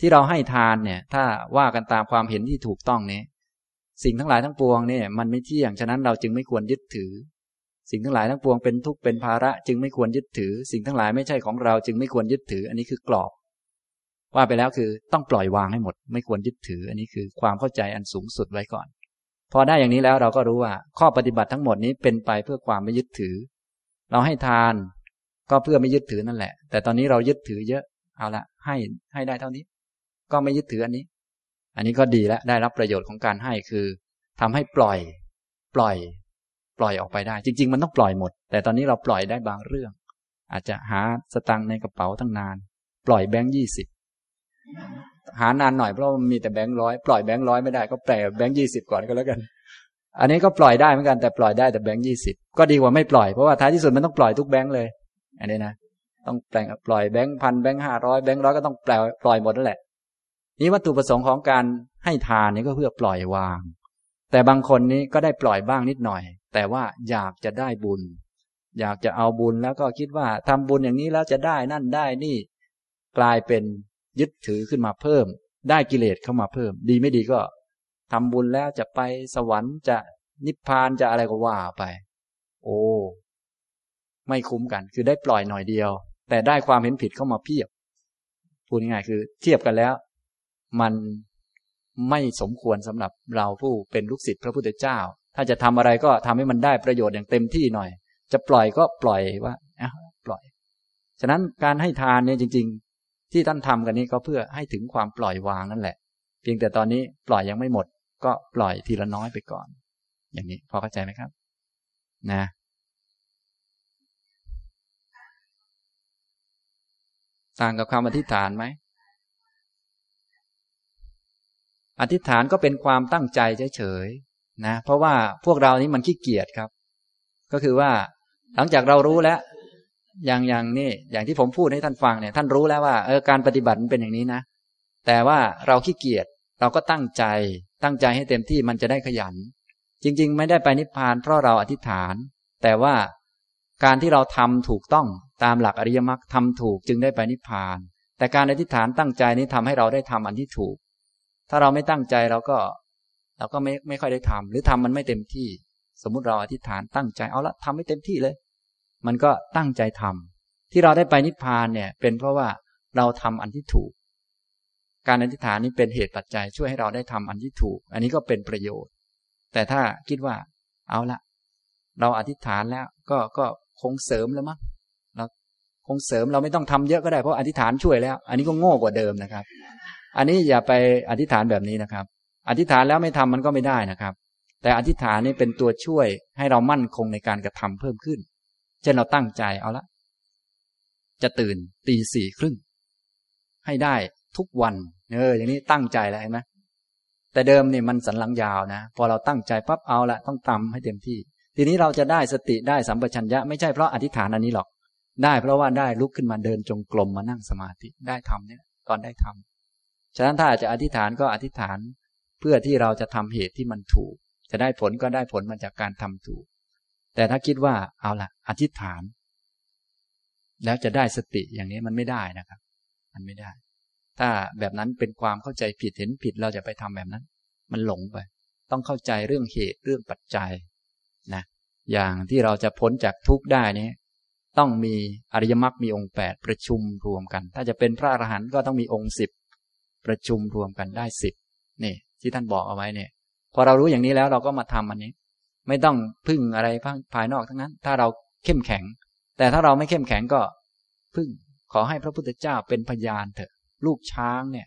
Speaker 1: ที่เราให้ทานเนี่ย ถ้าว่ากันตามความเห็นที่ถูกต้องนี้ สิ่งทั้งหลายทั้งปวงเนี่ยมันไม่เที่ยง ฉะนั้นเราจึงไม่ควรยึดถือ สิ่งทั้งหลายทั้งปวงเป็นทุกข์เป็นภาระจึงไม่ควรยึดถือ สิ่งทั้งหลายไม่ใช่ของเราจึงไม่ควรยึดถือ อันนี้คือกรอบ ว่าไปแล้วคือต้องปล่อยวางให้หมด ไม่ควรยึดถือ อันนี้คือความเข้าใจอันสูงสุดไว้ก่อน พอได้อย่างนี้แล้วเราก็รู้ว่า ข้อปฏิบัติทั้งหมดนี้เป็นไปเพื่อความไม่ยึดถือ เราให้ทานก็เพื่อไม่ยึดถือนั่นแหละ แต่ตอนนี้เรายึดถือเยอะเอาละให้ให้ได้เท่านี้ ก็ไม่ยึดถืออันนี้ อันนี้ก็ดีแล้วได้รับประโยชน์ของการให้คือทำให้ปล่อย ปล่อย ล่อยออกไปได้ จริง ๆ มันต้องปล่อยหมด แต่ตอนนี้เราปล่อยได้บางเรื่อง อาจจะหาสตังในกระเป๋าตั้งนาน ปล่อยแบงค์ยี่สิบหานานหน่อยเพราะมันมีแต่แบงค์ร้อยปล่อยแบงค์ร้อยไม่ได้ก็แปลแบงค์ยี่สิบก่อนก็แล้วกัน อันนี้ก็ปล่อยได้เหมือนกันแต่ปล่อยได้แต่แบงค์ยี่สิบก็ดีกว่าไม่ปล่อยเพราะว่าท้ายที่สุดมันต้องปล่อยทุกแบงค์เลย อันนี้นะต้องแปลงปล่อยแบงค์พันแบงค์ห้าร้อยแบงค์ร้อยก็ต้องแปลปล่อยหมดนั่นแหละ นี่วัตถุประสงค์ของการให้ทานนี่ก็เพื่อปล่อยวาง แต่บางคนนี้ก็ได้ปล่อยบ้างนิดหน่อย แต่ว่าอยากจะได้บุญ อยากจะเอาบุญแล้วก็คิดว่าทำบุญอย่างนี้แล้วจะได้นั่นได้นี่ กลายเป็นยึดถือขึ้นมาเพิ่ม ได้กิเลสเข้ามาเพิ่ม ดีไม่ดีก็ทำบุญแล้วจะไปสวรรค์จะนิพพานจะอะไรก็ว่าไป โอ้ไม่คุ้มกัน คือได้ปล่อยหน่อยเดียว แต่ได้ความเห็นผิดเข้ามาเพียบพูดง่ายๆคือ เทียบกันแล้ว มันไม่สมควรสำหรับเราผู้เป็นลูกศิษย์พระพุทธเจ้า ถ้าจะทำอะไรก็ทำให้มันได้ประโยชน์อย่างเต็มที่หน่อย จะปล่อยก็ปล่อยว่าอะปล่อย ฉะนั้นการให้ทานเนี่ยจริง ๆ ที่ท่านทำกันนี้ก็เพื่อให้ถึงความปล่อยวางนั่นแหละ เพียงแต่ตอนนี้ปล่อยยังไม่หมด ก็ปล่อยทีละน้อยไปก่อน อย่างนี้พอเข้าใจไหมครับ นะต่างกับความอธิษฐานไหม อธิษฐานก็เป็นความตั้งใจเฉย นะเพราะว่าพวกเรานี้มันขี้เกียจครับ ก็คือว่าหลังจากเรารู้แล้ว อย่างอย่างนี่อย่างที่ผมพูดให้ท่านฟังเนี่ยท่านรู้แล้วว่าเออการปฏิบัติมันเป็นอย่างนี้นะ แต่ว่าเราขี้เกียจเราก็ตั้งใจ ตั้งใจให้เต็มที่มันจะได้ขยัน จริง ๆ ไม่ได้ไปนิพพานเพราะเราอธิษฐาน แต่ว่าการที่เราทำถูกต้องตามหลักอริยมรรคทำถูกจึงได้ไปนิพพาน แต่การอธิษฐานตั้งใจนี้ทำให้เราได้ทำอันที่ถูก ถ้าเราไม่ตั้งใจเราก็ เราก็ไม่ไม่ค่อยได้ทำหรือทำมันไม่เต็มที่ สมมุติเราอธิษฐานตั้งใจเอาละทำให้เต็มที่เลย มันก็ตั้งใจทำที่เราได้ไปนิพพานเนี่ย เป็นเพราะว่าเราทำอันที่ถูก การอธิษฐานนี้เป็นเหตุปัจจัยช่วยให้เราได้ทำอันที่ถูก อันนี้ก็เป็นประโยชน์ แต่ถ้าคิดว่า เอาละเราอธิษฐานแล้ว ก็ก็คงเสริมแล้วมั้งเราคงเสริมเราไม่ต้องทำเยอะก็ได้เพราะอธิษฐานช่วยแล้ว อันนี้ก็โง่กว่าเดิมนะครับ อันนี้อย่าไปอธิษฐานแบบนี้นะครับ อธิษฐานแล้วไม่ทำมันก็ไม่ได้นะครับ แต่อธิษฐานนี่เป็นตัวช่วยให้เรามั่นคงในการกระทำเพิ่มขึ้น เช่นเราตั้งใจเอาละ จะตื่นตีสี่ครึ่งให้ได้ทุกวันเอออย่างนี้ตั้งใจแล้วเห็นไหมแต่เดิมเนี่ยมันสันหลังยาวนะ พอเราตั้งใจปั๊บเอาละต้องทำให้เต็มที่ ทีนี้เราจะได้สติได้สัมปชัญญะไม่ใช่เพราะอธิษฐานอันนี้หรอก ได้เพราะว่าได้ลุกขึ้นมาเดินจงกรมมานั่งสมาธิได้ทำเนี่ยตอนได้ทำฉะนั้นถ้าจะอธิษฐานก็อธิษฐาน เพื่อที่เราจะทำเหตุที่มันถูก จะได้ผลก็ได้ผลมาจากการทำถูก แต่ถ้าคิดว่าเอาละอธิษฐาน แล้วจะได้สติอย่างนี้มันไม่ได้นะครับ มันไม่ได้ ถ้าแบบนั้นเป็นความเข้าใจผิดเห็นผิดเราจะไปทำแบบนั้น มันหลงไป ต้องเข้าใจเรื่องเหตุเรื่องปัจจัยนะอย่างที่เราจะพ้นจากทุกข์ได้นี้ต้องมีอริยมรรคมีองค์แปดประชุมรวมกัน ถ้าจะเป็นพระอรหันต์ก็ต้องมีองค์สิบประชุมรวมกันได้สิบนี่ ที่ท่านบอกเอาไว้เนี่ย พอเรารู้อย่างนี้แล้วเราก็มาทำอันนี้ ไม่ต้องพึ่งอะไรภายนอกทั้งนั้น ถ้าเราเข้มแข็ง แต่ถ้าเราไม่เข้มแข็งก็ พึ่งขอให้พระพุทธเจ้าเป็นพยานเถอะ ลูกช้างเนี่ย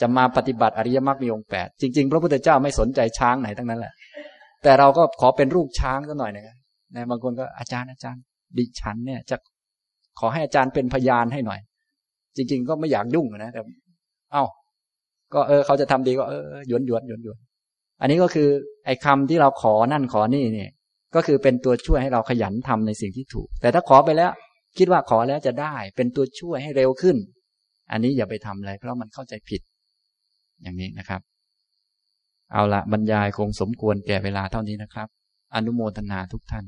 Speaker 1: จะมาปฏิบัติอริยมรรคมีองค์แปดจริง ๆ พระพุทธเจ้าไม่สนใจช้างไหนทั้งนั้นแหละ แต่เราก็ขอเป็นลูกช้างสักหน่อยนะนะบางคนก็อาจารย์อาจารย์ ดิฉันเนี่ย จะขอให้อาจารย์เป็นพยานให้หน่อย จริง ๆ ก็ไม่อยากยุ่งนะแต่ เอ้า ก็เออเขาจะทำดีก็เออหยวนหยวนหยวนหยวนอันนี้ก็คือไอ้คาที่เราขอนั่นขอนี่เนี่ย ก็คือเป็นตัวช่วยให้เราขยันทำในสิ่งที่ถูก แต่ถ้าขอไปแล้ว คิดว่าขอแล้วจะได้ เป็นตัวช่วยให้เร็วขึ้น อันนี้อย่าไปทำเลยเพราะมันเข้าใจผิด อย่างนี้นะครับ เอาละบรรยายคงสมควรแก่เวลาเท่านี้นะครับ อนุโมทนาทุกท่าน